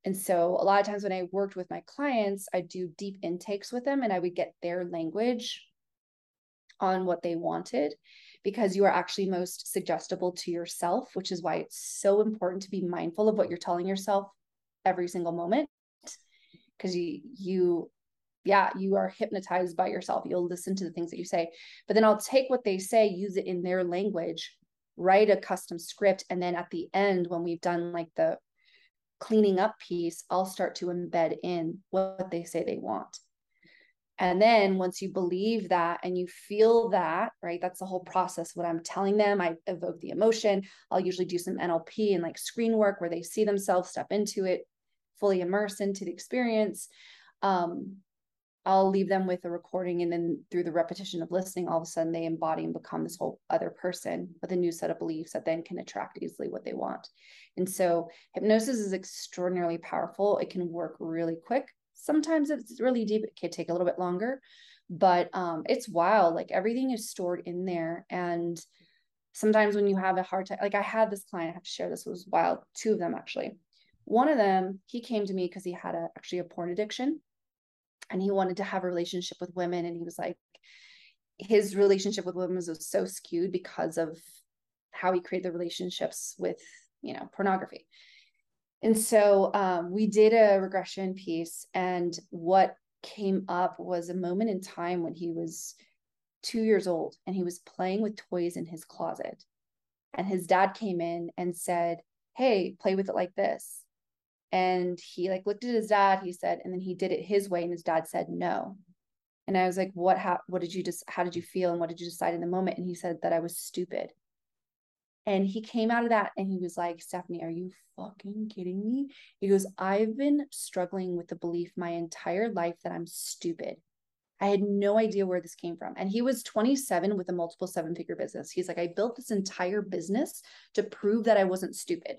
And so a lot of times when I worked with my clients, I do deep intakes with them and I would get their language on what they wanted because you are actually most suggestible to yourself, which is why it's so important to be mindful of what you're telling yourself every single moment because you you yeah, you are hypnotized by yourself. You'll listen to the things that you say. But then I'll take what they say, use it in their language, write a custom script and then at the end when we've done like the cleaning up piece, I'll start to embed in what they say they want. And then once you believe that and you feel that, right, that's the whole process. What I'm telling them, I evoke the emotion. I'll usually do some NLP and like screen work where they see themselves step into it, fully immerse into the experience. Um, I'll leave them with a recording, and then through the repetition of listening, all of a sudden they embody and become this whole other person with a new set of beliefs that then can attract easily what they want. And so, hypnosis is extraordinarily powerful. It can work really quick sometimes it's really deep it can take a little bit longer but um it's wild like everything is stored in there and sometimes when you have a hard time like i had this client i have to share this was wild two of them actually one of them he came to me because he had a actually a porn addiction and he wanted to have a relationship with women and he was like his relationship with women was so skewed because of how he created the relationships with you know pornography and so um, we did a regression piece, and what came up was a moment in time when he was two years old and he was playing with toys in his closet. And his dad came in and said, Hey, play with it like this. And he like looked at his dad, he said, and then he did it his way, and his dad said no. And I was like, What how what did you just how did you feel and what did you decide in the moment? And he said that I was stupid. And he came out of that and he was like, Stephanie, are you fucking kidding me? He goes, I've been struggling with the belief my entire life that I'm stupid. I had no idea where this came from. And he was 27 with a multiple seven figure business. He's like, I built this entire business to prove that I wasn't stupid.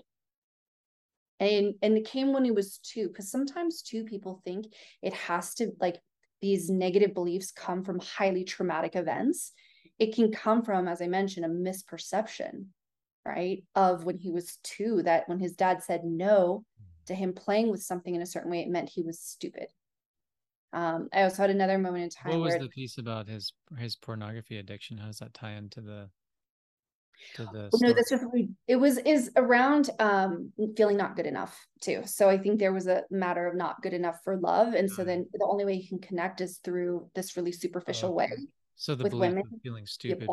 And, and it came when he was two, because sometimes two people think it has to like these negative beliefs come from highly traumatic events. It can come from, as I mentioned, a misperception right? Of when he was two, that when his dad said no to him playing with something in a certain way, it meant he was stupid. Um, I also had another moment in time. What was the piece about his his pornography addiction? How does that tie into the to the no that's we it was is around um feeling not good enough too so i think there was a matter of not good enough for love and so then the only way you can connect is through this really superficial oh, okay. way so the with women feeling stupid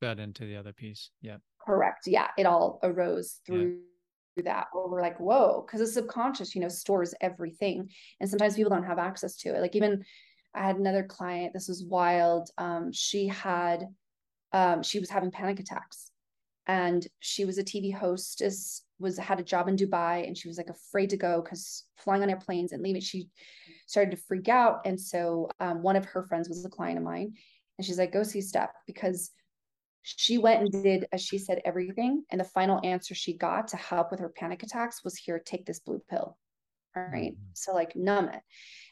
fed into the other piece yeah Correct. Yeah. It all arose through yeah. that where we're like, whoa, because the subconscious, you know, stores everything. And sometimes people don't have access to it. Like even I had another client, this was wild. Um, she had um, she was having panic attacks and she was a TV hostess, was had a job in Dubai and she was like afraid to go because flying on airplanes and leaving, she started to freak out. And so um, one of her friends was a client of mine. And she's like, go see Steph because she went and did, as she said, everything. And the final answer she got to help with her panic attacks was here, take this blue pill. All right. mm-hmm. So, like, numb it.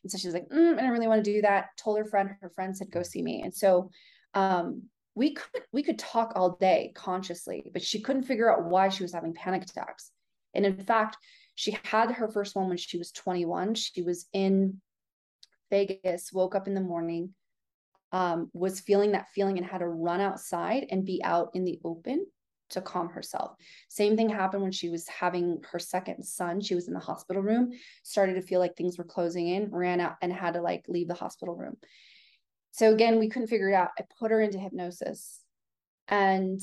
And so she was like, mm, I don't really want to do that. Told her friend, her friend said, go see me. And so, um, we could we could talk all day consciously but she couldn't figure out why she was having panic attacks and in fact she had her first one when she was 21 she was in vegas woke up in the morning um, was feeling that feeling and had to run outside and be out in the open to calm herself. Same thing happened when she was having her second son. She was in the hospital room, started to feel like things were closing in, ran out and had to like leave the hospital room. So again, we couldn't figure it out. I put her into hypnosis. And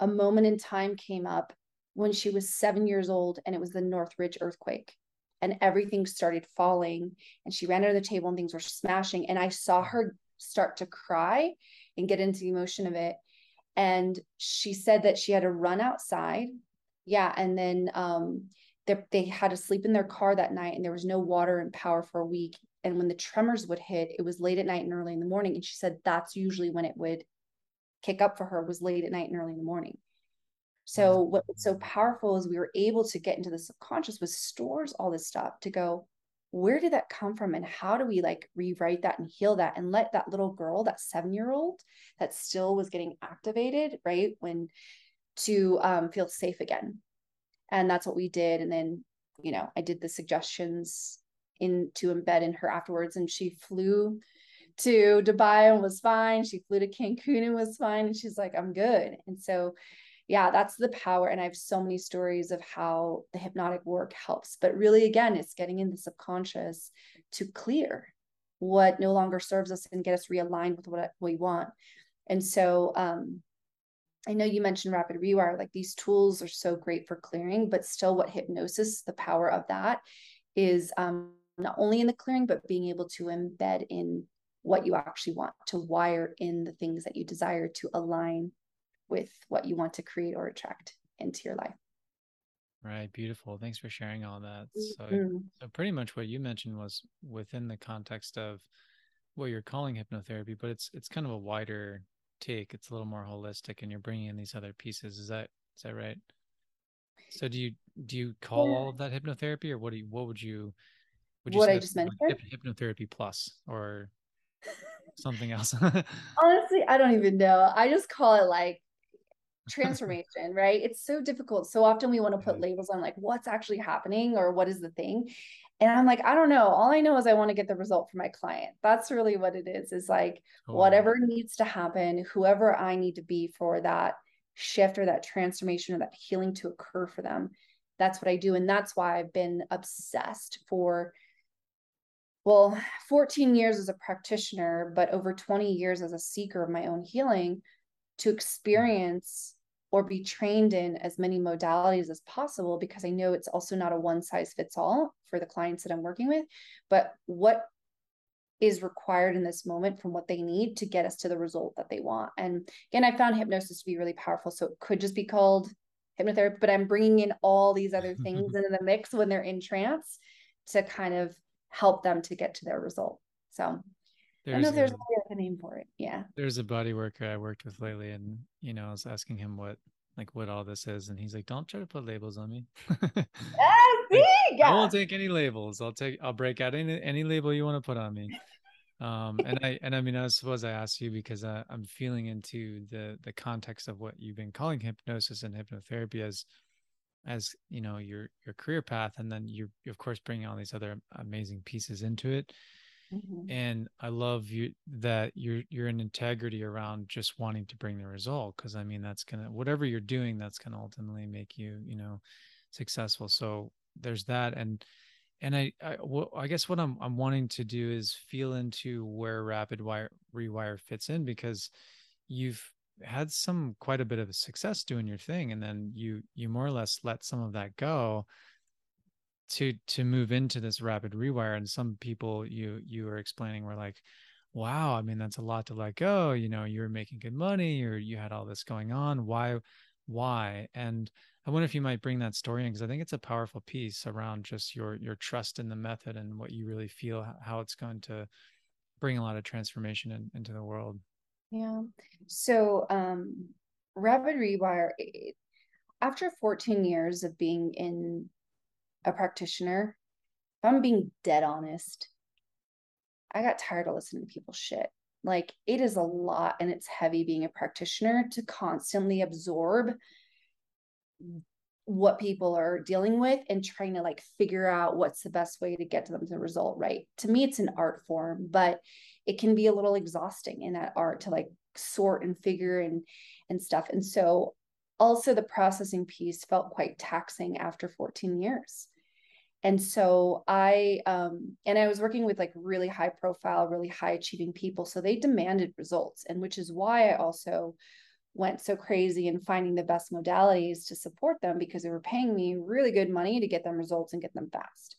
a moment in time came up when she was seven years old and it was the Northridge earthquake. And everything started falling. And she ran under the table and things were smashing. And I saw her start to cry and get into the emotion of it and she said that she had to run outside yeah and then um they, they had to sleep in their car that night and there was no water and power for a week and when the tremors would hit it was late at night and early in the morning and she said that's usually when it would kick up for her was late at night and early in the morning. So what's so powerful is we were able to get into the subconscious with stores all this stuff to go where did that come from and how do we like rewrite that and heal that and let that little girl that seven year old that still was getting activated right when to um, feel safe again? And that's what we did and then you know i did the suggestions in to embed in her afterwards and she flew to dubai and was fine she flew to cancun and was fine and she's like i'm good and so yeah, that's the power. And I have so many stories of how the hypnotic work helps. But really, again, it's getting in the subconscious to clear what no longer serves us and get us realigned with what we want. And so, um, I know you mentioned rapid rewire, like these tools are so great for clearing, but still, what hypnosis, the power of that is um, not only in the clearing, but being able to embed in what you actually want to wire in the things that you desire to align with what you want to create or attract into your life. Right. Beautiful. Thanks for sharing all that. So, mm-hmm. so pretty much what you mentioned was within the context of what you're calling hypnotherapy, but it's it's kind of a wider take. It's a little more holistic, and you're bringing in these other pieces. Is that is that right? So do you do you call yeah. all of that hypnotherapy, or what do you what would you would you what I just mentioned hypnotherapy plus or something else? <laughs> Honestly, I don't even know. I just call it like transformation, <laughs> right? It's so difficult. So often we want to put labels on like what's actually happening or what is the thing. And I'm like, I don't know. All I know is I want to get the result for my client. That's really what it is. Is like oh. whatever needs to happen, whoever I need to be for that shift or that transformation or that healing to occur for them. That's what I do. And that's why I've been obsessed for well, 14 years as a practitioner, but over 20 years as a seeker of my own healing to mm. experience or be trained in as many modalities as possible because I know it's also not a one size fits all for the clients that I'm working with, but what is required in this moment from what they need to get us to the result that they want. And again, I found hypnosis to be really powerful. So it could just be called hypnotherapy, but I'm bringing in all these other <laughs> things into the mix when they're in trance to kind of help them to get to their result. So there's I don't know if there's a, a name for it. Yeah. There's a body worker I worked with lately, and you know, I was asking him what like what all this is, and he's like, "Don't try to put labels on me." see? <laughs> yeah. I won't take any labels. I'll take. I'll break out any any label you want to put on me. Um, and I and I mean, I suppose I asked you because I, I'm feeling into the the context of what you've been calling hypnosis and hypnotherapy as as you know your your career path, and then you're, you're of course bringing all these other amazing pieces into it Mm-hmm. And I love you that you're you're in integrity around just wanting to bring the result because I mean that's gonna whatever you're doing that's gonna ultimately make you you know successful. So there's that and and I I, well, I guess what I'm I'm wanting to do is feel into where rapid wire rewire fits in because you've had some quite a bit of success doing your thing and then you you more or less let some of that go to to move into this rapid rewire and some people you you were explaining were like wow i mean that's a lot to let go you know you're making good money or you had all this going on why why? And i wonder if you might bring that story in because i think it's a powerful piece around just your your trust in the method and what you really feel how it's going to bring a lot of transformation in, into the world yeah so um rapid rewire it, after 14 years of being in a practitioner, if I'm being dead honest, I got tired of listening to people's shit. Like it is a lot and it's heavy being a practitioner to constantly absorb what people are dealing with and trying to like figure out what's the best way to get to them to the result right? To me it's an art form but it can be a little exhausting in that art to like sort and figure and and stuff. And so also the processing piece felt quite taxing after 14 years. And so i um and i was working with like really high profile really high achieving people so they demanded results and which is why i also went so crazy in finding the best modalities to support them because they were paying me really good money to get them results and get them fast.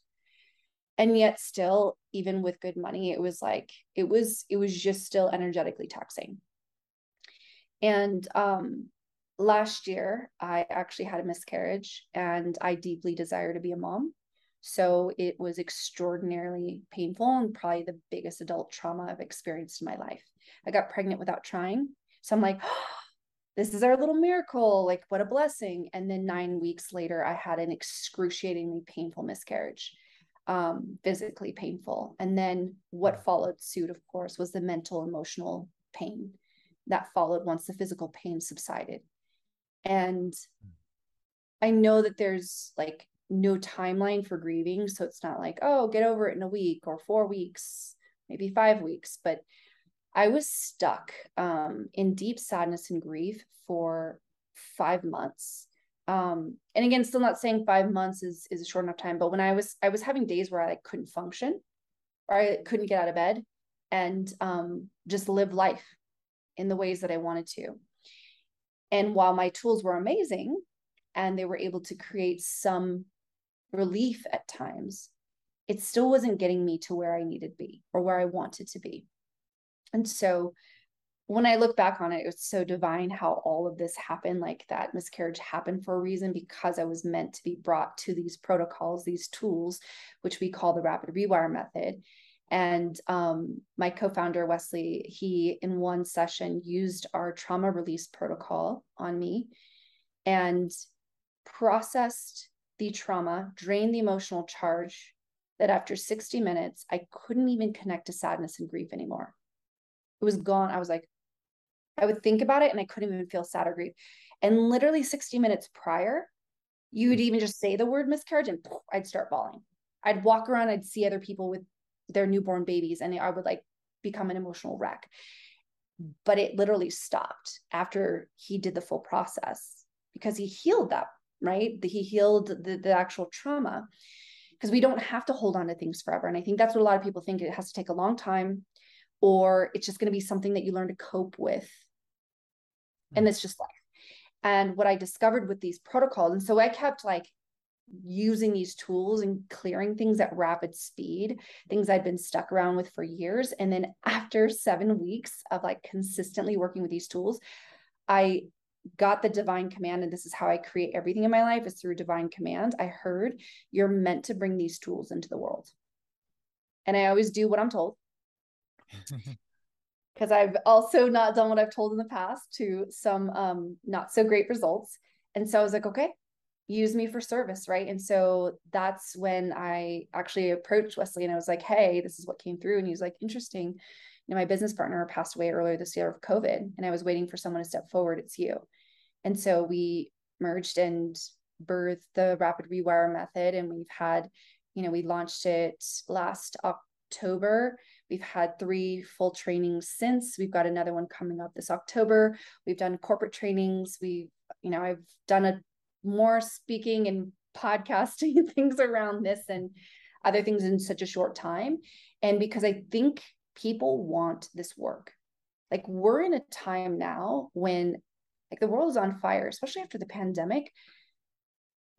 And yet still even with good money it was like it was it was just still energetically taxing. And um last year i actually had a miscarriage and i deeply desire to be a mom. So it was extraordinarily painful and probably the biggest adult trauma i've experienced in my life. I got pregnant without trying. So i'm like <gasps> oh, this is our little miracle like what a blessing and then 9 weeks later i had an excruciatingly painful miscarriage um, physically painful. And then what followed suit, of course, was the mental, emotional pain that followed once the physical pain subsided. And I know that there's like no timeline for grieving. So it's not like, oh, get over it in a week or four weeks, maybe five weeks. But I was stuck um, in deep sadness and grief for five months. Um and again still not saying five months is is a short enough time but when i was i was having days where i like, couldn't function or i couldn't get out of bed and um just live life in the ways that i wanted to. And while my tools were amazing and they were able to create some relief at times it still wasn't getting me to where i needed to be or where i wanted to be and so when I look back on it, it was so divine how all of this happened. Like that miscarriage happened for a reason because I was meant to be brought to these protocols, these tools, which we call the rapid rewire method. And um, my co founder, Wesley, he in one session used our trauma release protocol on me and processed the trauma, drained the emotional charge. That after 60 minutes, I couldn't even connect to sadness and grief anymore. It was gone. I was like, I would think about it and I couldn't even feel sad or grief. And literally 60 minutes prior, you would mm. even just say the word miscarriage and poof, I'd start bawling. I'd walk around, I'd see other people with their newborn babies, and I would like become an emotional wreck. But it literally stopped after he did the full process because he healed that, right? He healed the, the actual trauma because we don't have to hold on to things forever. And I think that's what a lot of people think it has to take a long time or it's just going to be something that you learn to cope with. And mm. it's just life. And what i discovered with these protocols and so i kept like using these tools and clearing things at rapid speed things i'd been stuck around with for years. And then after 7 weeks of like consistently working with these tools i got the divine command and this is how i create everything in my life is through divine command. I heard you're meant to bring these tools into the world. And i always do what i'm told <laughs> because I've also not done what I've told in the past to some um, not so great results. And so I was like, okay, use me for service, right? And so that's when I actually approached Wesley and I was like, hey, this is what came through. And he was like, interesting. You know, my business partner passed away earlier this year of COVID, and I was waiting for someone to step forward. It's you. And so we merged and birthed the rapid rewire method. And we've had, you know, we launched it last October We've had three full trainings since. We've got another one coming up this October. We've done corporate trainings. We've, you know, I've done a more speaking and podcasting <laughs> things around this and other things in such a short time. And because I think people want this work. Like we're in a time now when like the world is on fire, especially after the pandemic.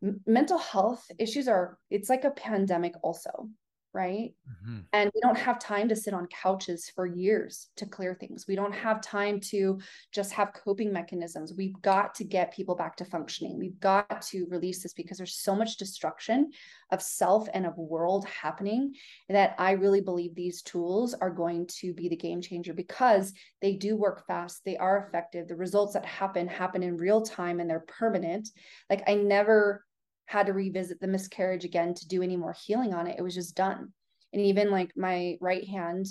M- mental health issues are it's like a pandemic also right? Mm-hmm. And we don't have time to sit on couches for years to clear things. We don't have time to just have coping mechanisms. We've got to get people back to functioning. We've got to release this because there's so much destruction of self and of world happening that I really believe these tools are going to be the game changer because they do work fast, they are effective. The results that happen happen in real time and they're permanent. Like I never had to revisit the miscarriage again to do any more healing on it. It was just done. And even like my right hand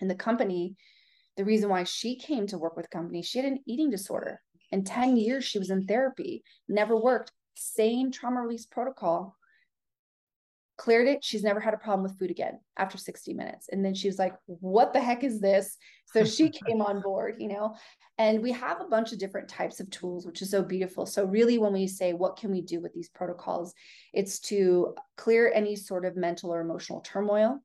in the company, the reason why she came to work with company, she had an eating disorder. In 10 years, she was in therapy, never worked, same trauma release protocol, cleared it. She's never had a problem with food again after 60 minutes. And then she was like, What the heck is this? So she <laughs> came on board, you know. And we have a bunch of different types of tools, which is so beautiful. So, really, when we say, What can we do with these protocols? It's to clear any sort of mental or emotional turmoil.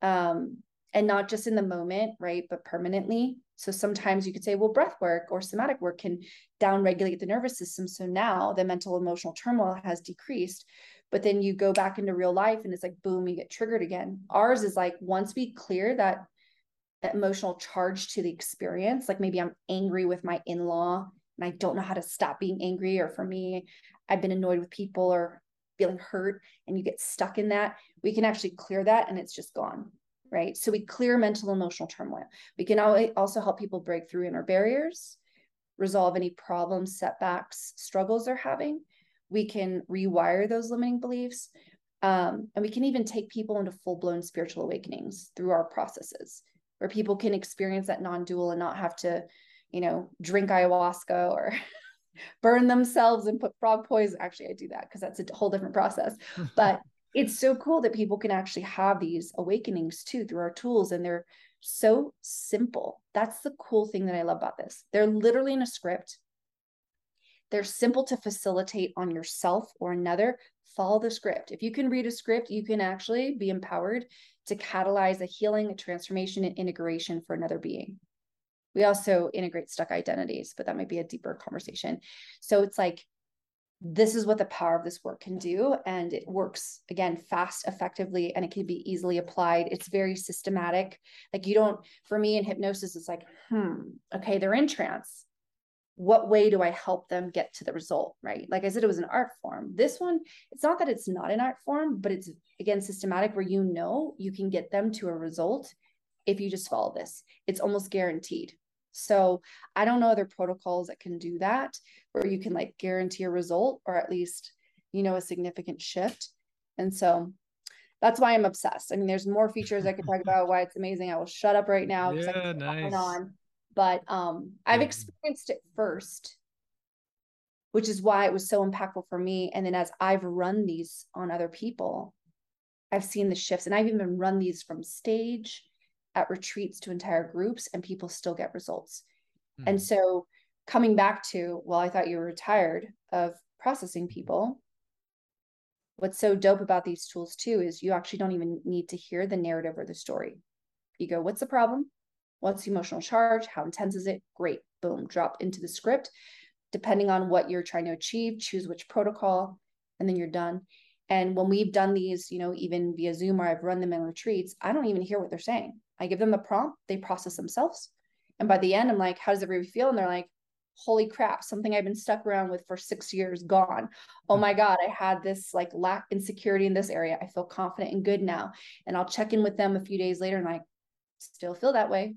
Um, and not just in the moment, right? But permanently. So sometimes you could say, well, breath work or somatic work can downregulate the nervous system. So now the mental emotional turmoil has decreased. But then you go back into real life and it's like, boom, you get triggered again. Ours is like, once we clear that emotional charge to the experience, like maybe I'm angry with my in law and I don't know how to stop being angry. Or for me, I've been annoyed with people or feeling hurt and you get stuck in that. We can actually clear that and it's just gone right? So we clear mental emotional turmoil. We can also help people break through inner barriers, resolve any problems, setbacks, struggles they're having. We can rewire those limiting beliefs. Um, and we can even take people into full blown spiritual awakenings through our processes where people can experience that non dual and not have to, you know, drink ayahuasca or <laughs> burn themselves and put frog poison. Actually, I do that because that's a whole different process. <laughs> But it's so cool that people can actually have these awakenings too through our tools and they're so simple that's the cool thing that i love about this they're literally in a script they're simple to facilitate on yourself or another follow the script. If you can read a script you can actually be empowered to catalyze a healing a transformation and integration for another being. We also integrate stuck identities but that might be a deeper conversation. So it's like this is what the power of this work can do and it works again fast effectively and it can be easily applied. It's very systematic. Like you don't for me in hypnosis it's like hmm okay they're in trance what way do i help them get to the result right like i said it was an art form this one it's not that it's not an art form but it's again systematic where you know you can get them to a result if you just follow this it's almost guaranteed so I don't know other protocols that can do that, where you can like guarantee a result or at least, you know, a significant shift. And so that's why I'm obsessed. I mean, there's more features I could talk about why it's amazing. I will shut up right now yeah, nice. on. But um, I've experienced it first, which is why it was so impactful for me. And then as I've run these on other people, I've seen the shifts, and I've even run these from stage at retreats to entire groups and people still get results. Mm-hmm. And so coming back to, well, I thought you were retired of processing people. What's so dope about these tools too is you actually don't even need to hear the narrative or the story. You go, what's the problem? What's the emotional charge? How intense is it? Great. Boom, drop into the script. Depending on what you're trying to achieve, choose which protocol, and then you're done. And when we've done these, you know, even via Zoom or I've run them in retreats, I don't even hear what they're saying. I give them the prompt, they process themselves. And by the end, I'm like, how does everybody feel? And they're like, holy crap, something I've been stuck around with for six years gone. Oh hmm. my God, I had this like lack insecurity in this area. I feel confident and good now. And I'll check in with them a few days later and I still feel that way.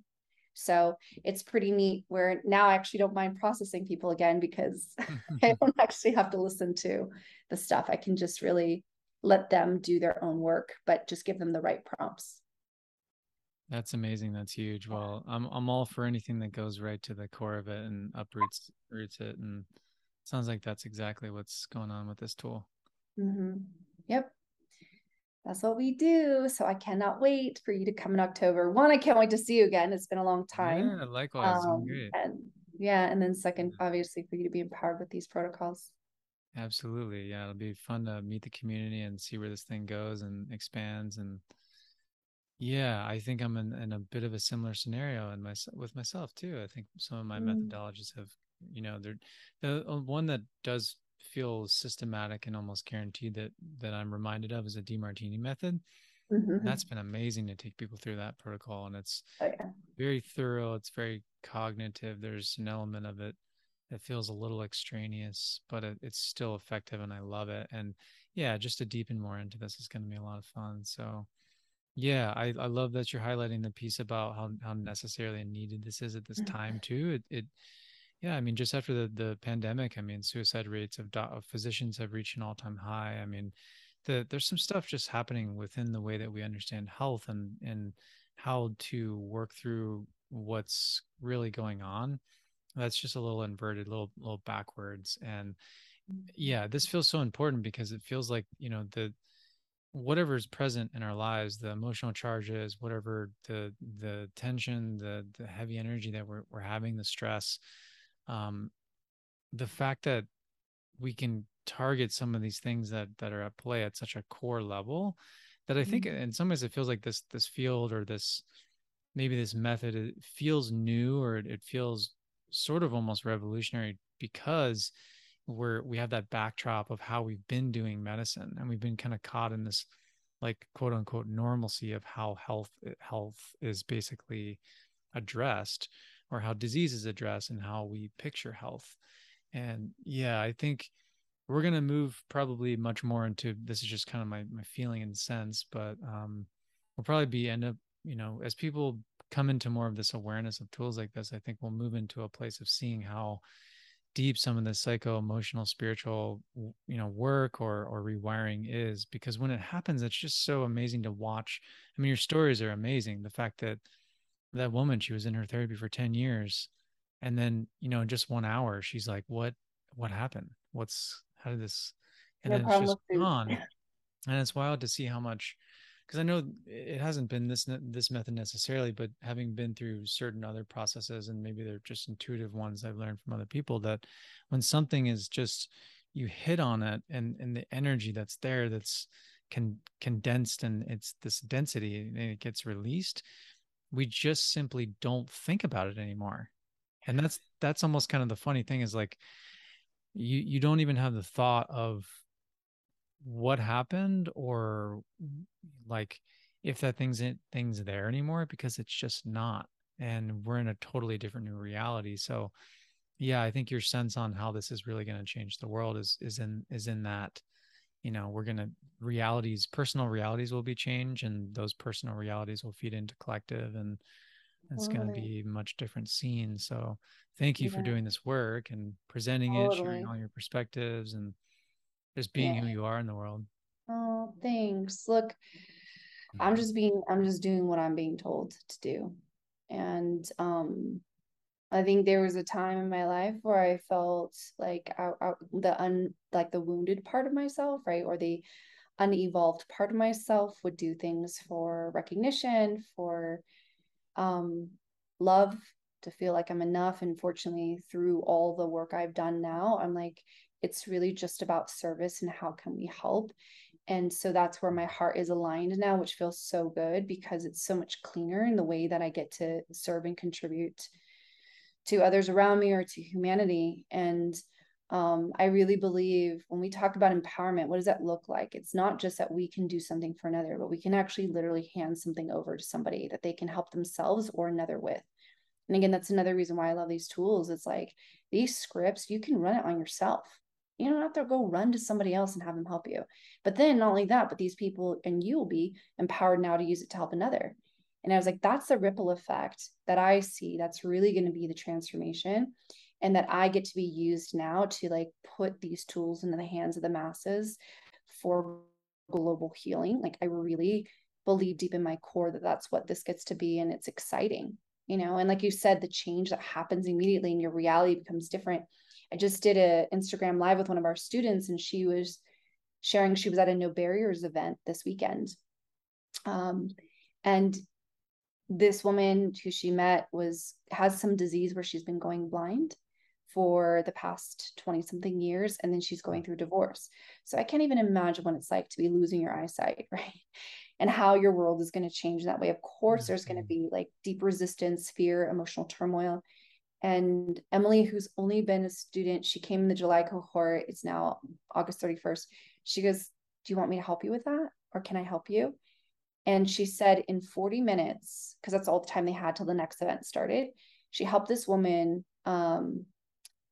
So it's pretty neat where now I actually don't mind processing people again because <laughs> <laughs> I don't actually have to listen to the stuff. I can just really let them do their own work, but just give them the right prompts. That's amazing. That's huge. Well, I'm I'm all for anything that goes right to the core of it and uproots roots it. And sounds like that's exactly what's going on with this tool. Mm-hmm. Yep. That's what we do. So I cannot wait for you to come in October. One, I can't wait to see you again. It's been a long time. Yeah, likewise. Um, and yeah, and then second, obviously, for you to be empowered with these protocols. Absolutely. Yeah, it'll be fun to meet the community and see where this thing goes and expands and yeah, I think I'm in, in a bit of a similar scenario in my with myself too. I think some of my mm. methodologies have, you know, they're the uh, one that does feel systematic and almost guaranteed that that I'm reminded of is a Demartini method. Mm-hmm. That's been amazing to take people through that protocol, and it's oh, yeah. very thorough. It's very cognitive. There's an element of it that feels a little extraneous, but it, it's still effective, and I love it. And yeah, just to deepen more into this is going to be a lot of fun. So yeah, I, I love that you're highlighting the piece about how, how necessarily needed this is at this mm-hmm. time too. It, it yeah, I mean, just after the, the pandemic, I mean, suicide rates of, do- of physicians have reached an all time high. I mean, the, there's some stuff just happening within the way that we understand health and, and how to work through what's really going on. That's just a little inverted, little, little backwards. And yeah, this feels so important because it feels like, you know, the, whatever is present in our lives the emotional charges whatever the the tension the the heavy energy that we're, we're having the stress um the fact that we can target some of these things that that are at play at such a core level that i think mm-hmm. in some ways it feels like this this field or this maybe this method it feels new or it, it feels sort of almost revolutionary because we're we have that backdrop of how we've been doing medicine and we've been kind of caught in this like quote unquote normalcy of how health health is basically addressed or how disease is addressed and how we picture health. And yeah i think we're going to move probably much more into this is just kind of my my feeling and sense but um we'll probably be end up you know as people come into more of this awareness of tools like this i think we'll move into a place of seeing how deep some of the psycho emotional spiritual you know work or or rewiring is because when it happens it's just so amazing to watch. I mean your stories are amazing. The fact that that woman she was in her therapy for 10 years and then you know in just one hour she's like what what happened? What's how did this and no then it's just gone. And it's wild to see how much because I know it hasn't been this this method necessarily, but having been through certain other processes and maybe they're just intuitive ones I've learned from other people that when something is just you hit on it and and the energy that's there that's con- condensed and it's this density and it gets released, we just simply don't think about it anymore. And that's that's almost kind of the funny thing is like you you don't even have the thought of what happened or like if that thing's in, thing's there anymore because it's just not. And we're in a totally different new reality. So yeah i think your sense on how this is really going to change the world is is in is in that you know we're going to realities personal realities will be changed and those personal realities will feed into collective and it's totally. going to be much different scene so thank you yeah. for doing this work and presenting totally. it sharing all your perspectives and just being yeah. who you are in the world oh thanks look i'm mm-hmm. just being i'm just doing what i'm being told to do and um i think there was a time in my life where i felt like the un like the wounded part of myself right or the unevolved part of myself would do things for recognition for um love to feel like i'm enough. And fortunately through all the work i've done now i'm like it's really just about service and how can we help? And so that's where my heart is aligned now which feels so good because it's so much cleaner in the way that i get to serve and contribute to others around me or to humanity. And um, i really believe when we talk about empowerment what does that look like? It's not just that we can do something for another but we can actually literally hand something over to somebody that they can help themselves or another with. And again that's another reason why i love these tools. It's like these scripts you can run it on yourself. You don't have to go run to somebody else and have them help you. But then not only that, but these people and you will be empowered now to use it to help another. And I was like, that's the ripple effect that I see. That's really going to be the transformation. And that I get to be used now to like put these tools into the hands of the masses for global healing. Like I really believe deep in my core that that's what this gets to be. And it's exciting, you know, and like you said, the change that happens immediately and your reality becomes different I just did an Instagram live with one of our students, and she was sharing she was at a No Barriers event this weekend. Um, and this woman who she met was has some disease where she's been going blind for the past 20 something years and then she's going through divorce so i can't even imagine what it's like to be losing your eyesight <laughs> right and how your world is going to change that way of course there's going to mm-hmm. be like deep resistance fear emotional turmoil and Emily, who's only been a student, she came in the July cohort. It's now August 31st. She goes, Do you want me to help you with that? Or can I help you? And she said, in 40 minutes, because that's all the time they had till the next event started, she helped this woman um,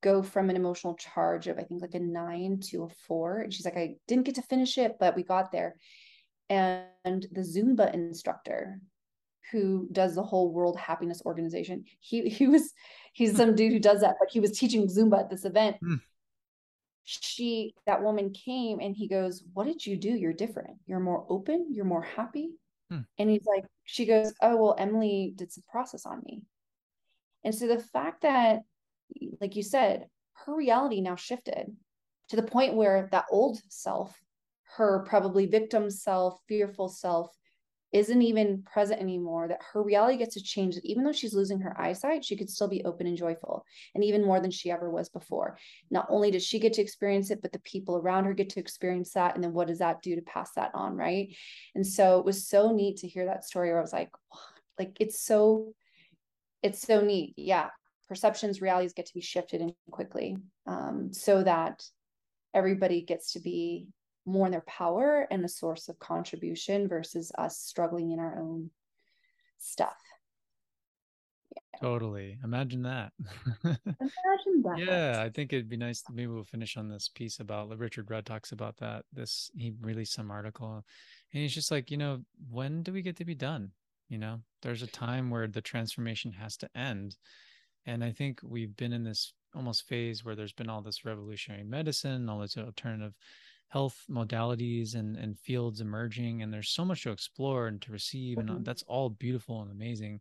go from an emotional charge of, I think, like a nine to a four. And she's like, I didn't get to finish it, but we got there. And the Zumba instructor who does the whole World Happiness Organization. He he was he's some dude who does that, but he was teaching Zumba at this event. Mm. She that woman came and he goes, "What did you do? You're different. You're more open. You're more happy." Mm. And he's like, she goes, "Oh well, Emily did some process on me." And so the fact that, like you said, her reality now shifted to the point where that old self her probably victim self, fearful self isn't even present anymore, that her reality gets to change. That even though she's losing her eyesight, she could still be open and joyful, and even more than she ever was before. Not only does she get to experience it, but the people around her get to experience that. And then what does that do to pass that on? Right. And so it was so neat to hear that story where I was like, like it's so, it's so neat. Yeah. Perceptions, realities get to be shifted in quickly um, so that everybody gets to be more in their power and a source of contribution versus us struggling in our own stuff. Yeah. Totally. Imagine that. <laughs> Imagine that. yeah, I think it'd be nice. To, maybe we'll finish on this piece about Richard Rudd talks about that. This he released some article, and he's just like, you know, when do we get to be done? You know, there's a time where the transformation has to end, and I think we've been in this almost phase where there's been all this revolutionary medicine, all this alternative health modalities and, and fields emerging and there's so much to explore and to receive and uh, mm-hmm. that's all beautiful and amazing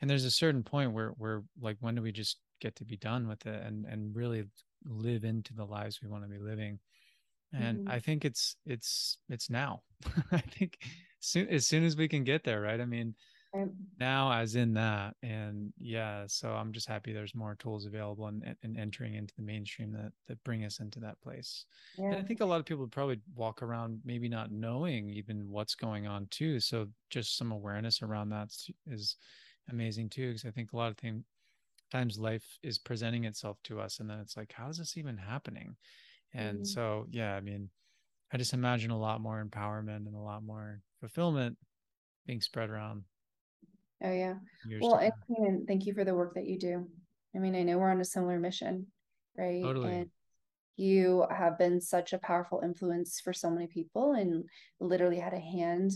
and there's a certain point where where like when do we just get to be done with it and and really live into the lives we want to be living and mm-hmm. i think it's it's it's now <laughs> i think soon as soon as we can get there right i mean now as in that and yeah so i'm just happy there's more tools available and, and entering into the mainstream that that bring us into that place yeah. and i think a lot of people probably walk around maybe not knowing even what's going on too so just some awareness around that is amazing too because i think a lot of things times life is presenting itself to us and then it's like how is this even happening and mm-hmm. so yeah i mean i just imagine a lot more empowerment and a lot more fulfillment being spread around Oh yeah. Well, and, thank you for the work that you do. I mean, I know we're on a similar mission, right? Totally. And you have been such a powerful influence for so many people and literally had a hand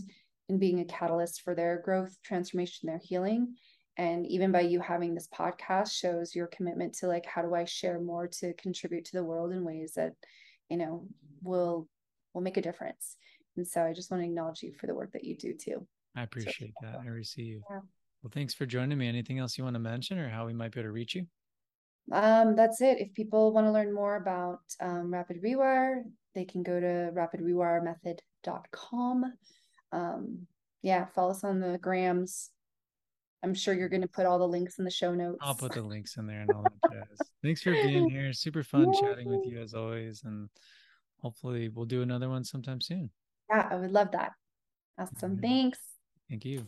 in being a catalyst for their growth, transformation, their healing. And even by you having this podcast shows your commitment to like how do I share more to contribute to the world in ways that, you know, will will make a difference. And so I just want to acknowledge you for the work that you do too. I appreciate so, that. I receive. Yeah. Well, thanks for joining me. Anything else you want to mention or how we might be able to reach you? Um, that's it. If people want to learn more about um, Rapid Rewire, they can go to rapidrewiremethod.com. Um, yeah, follow us on the grams. I'm sure you're going to put all the links in the show notes. I'll put the <laughs> links in there and all that jazz. Thanks for being <laughs> here. Super fun yeah. chatting with you as always. And hopefully we'll do another one sometime soon. Yeah, I would love that. Awesome. Thanks. Thank you.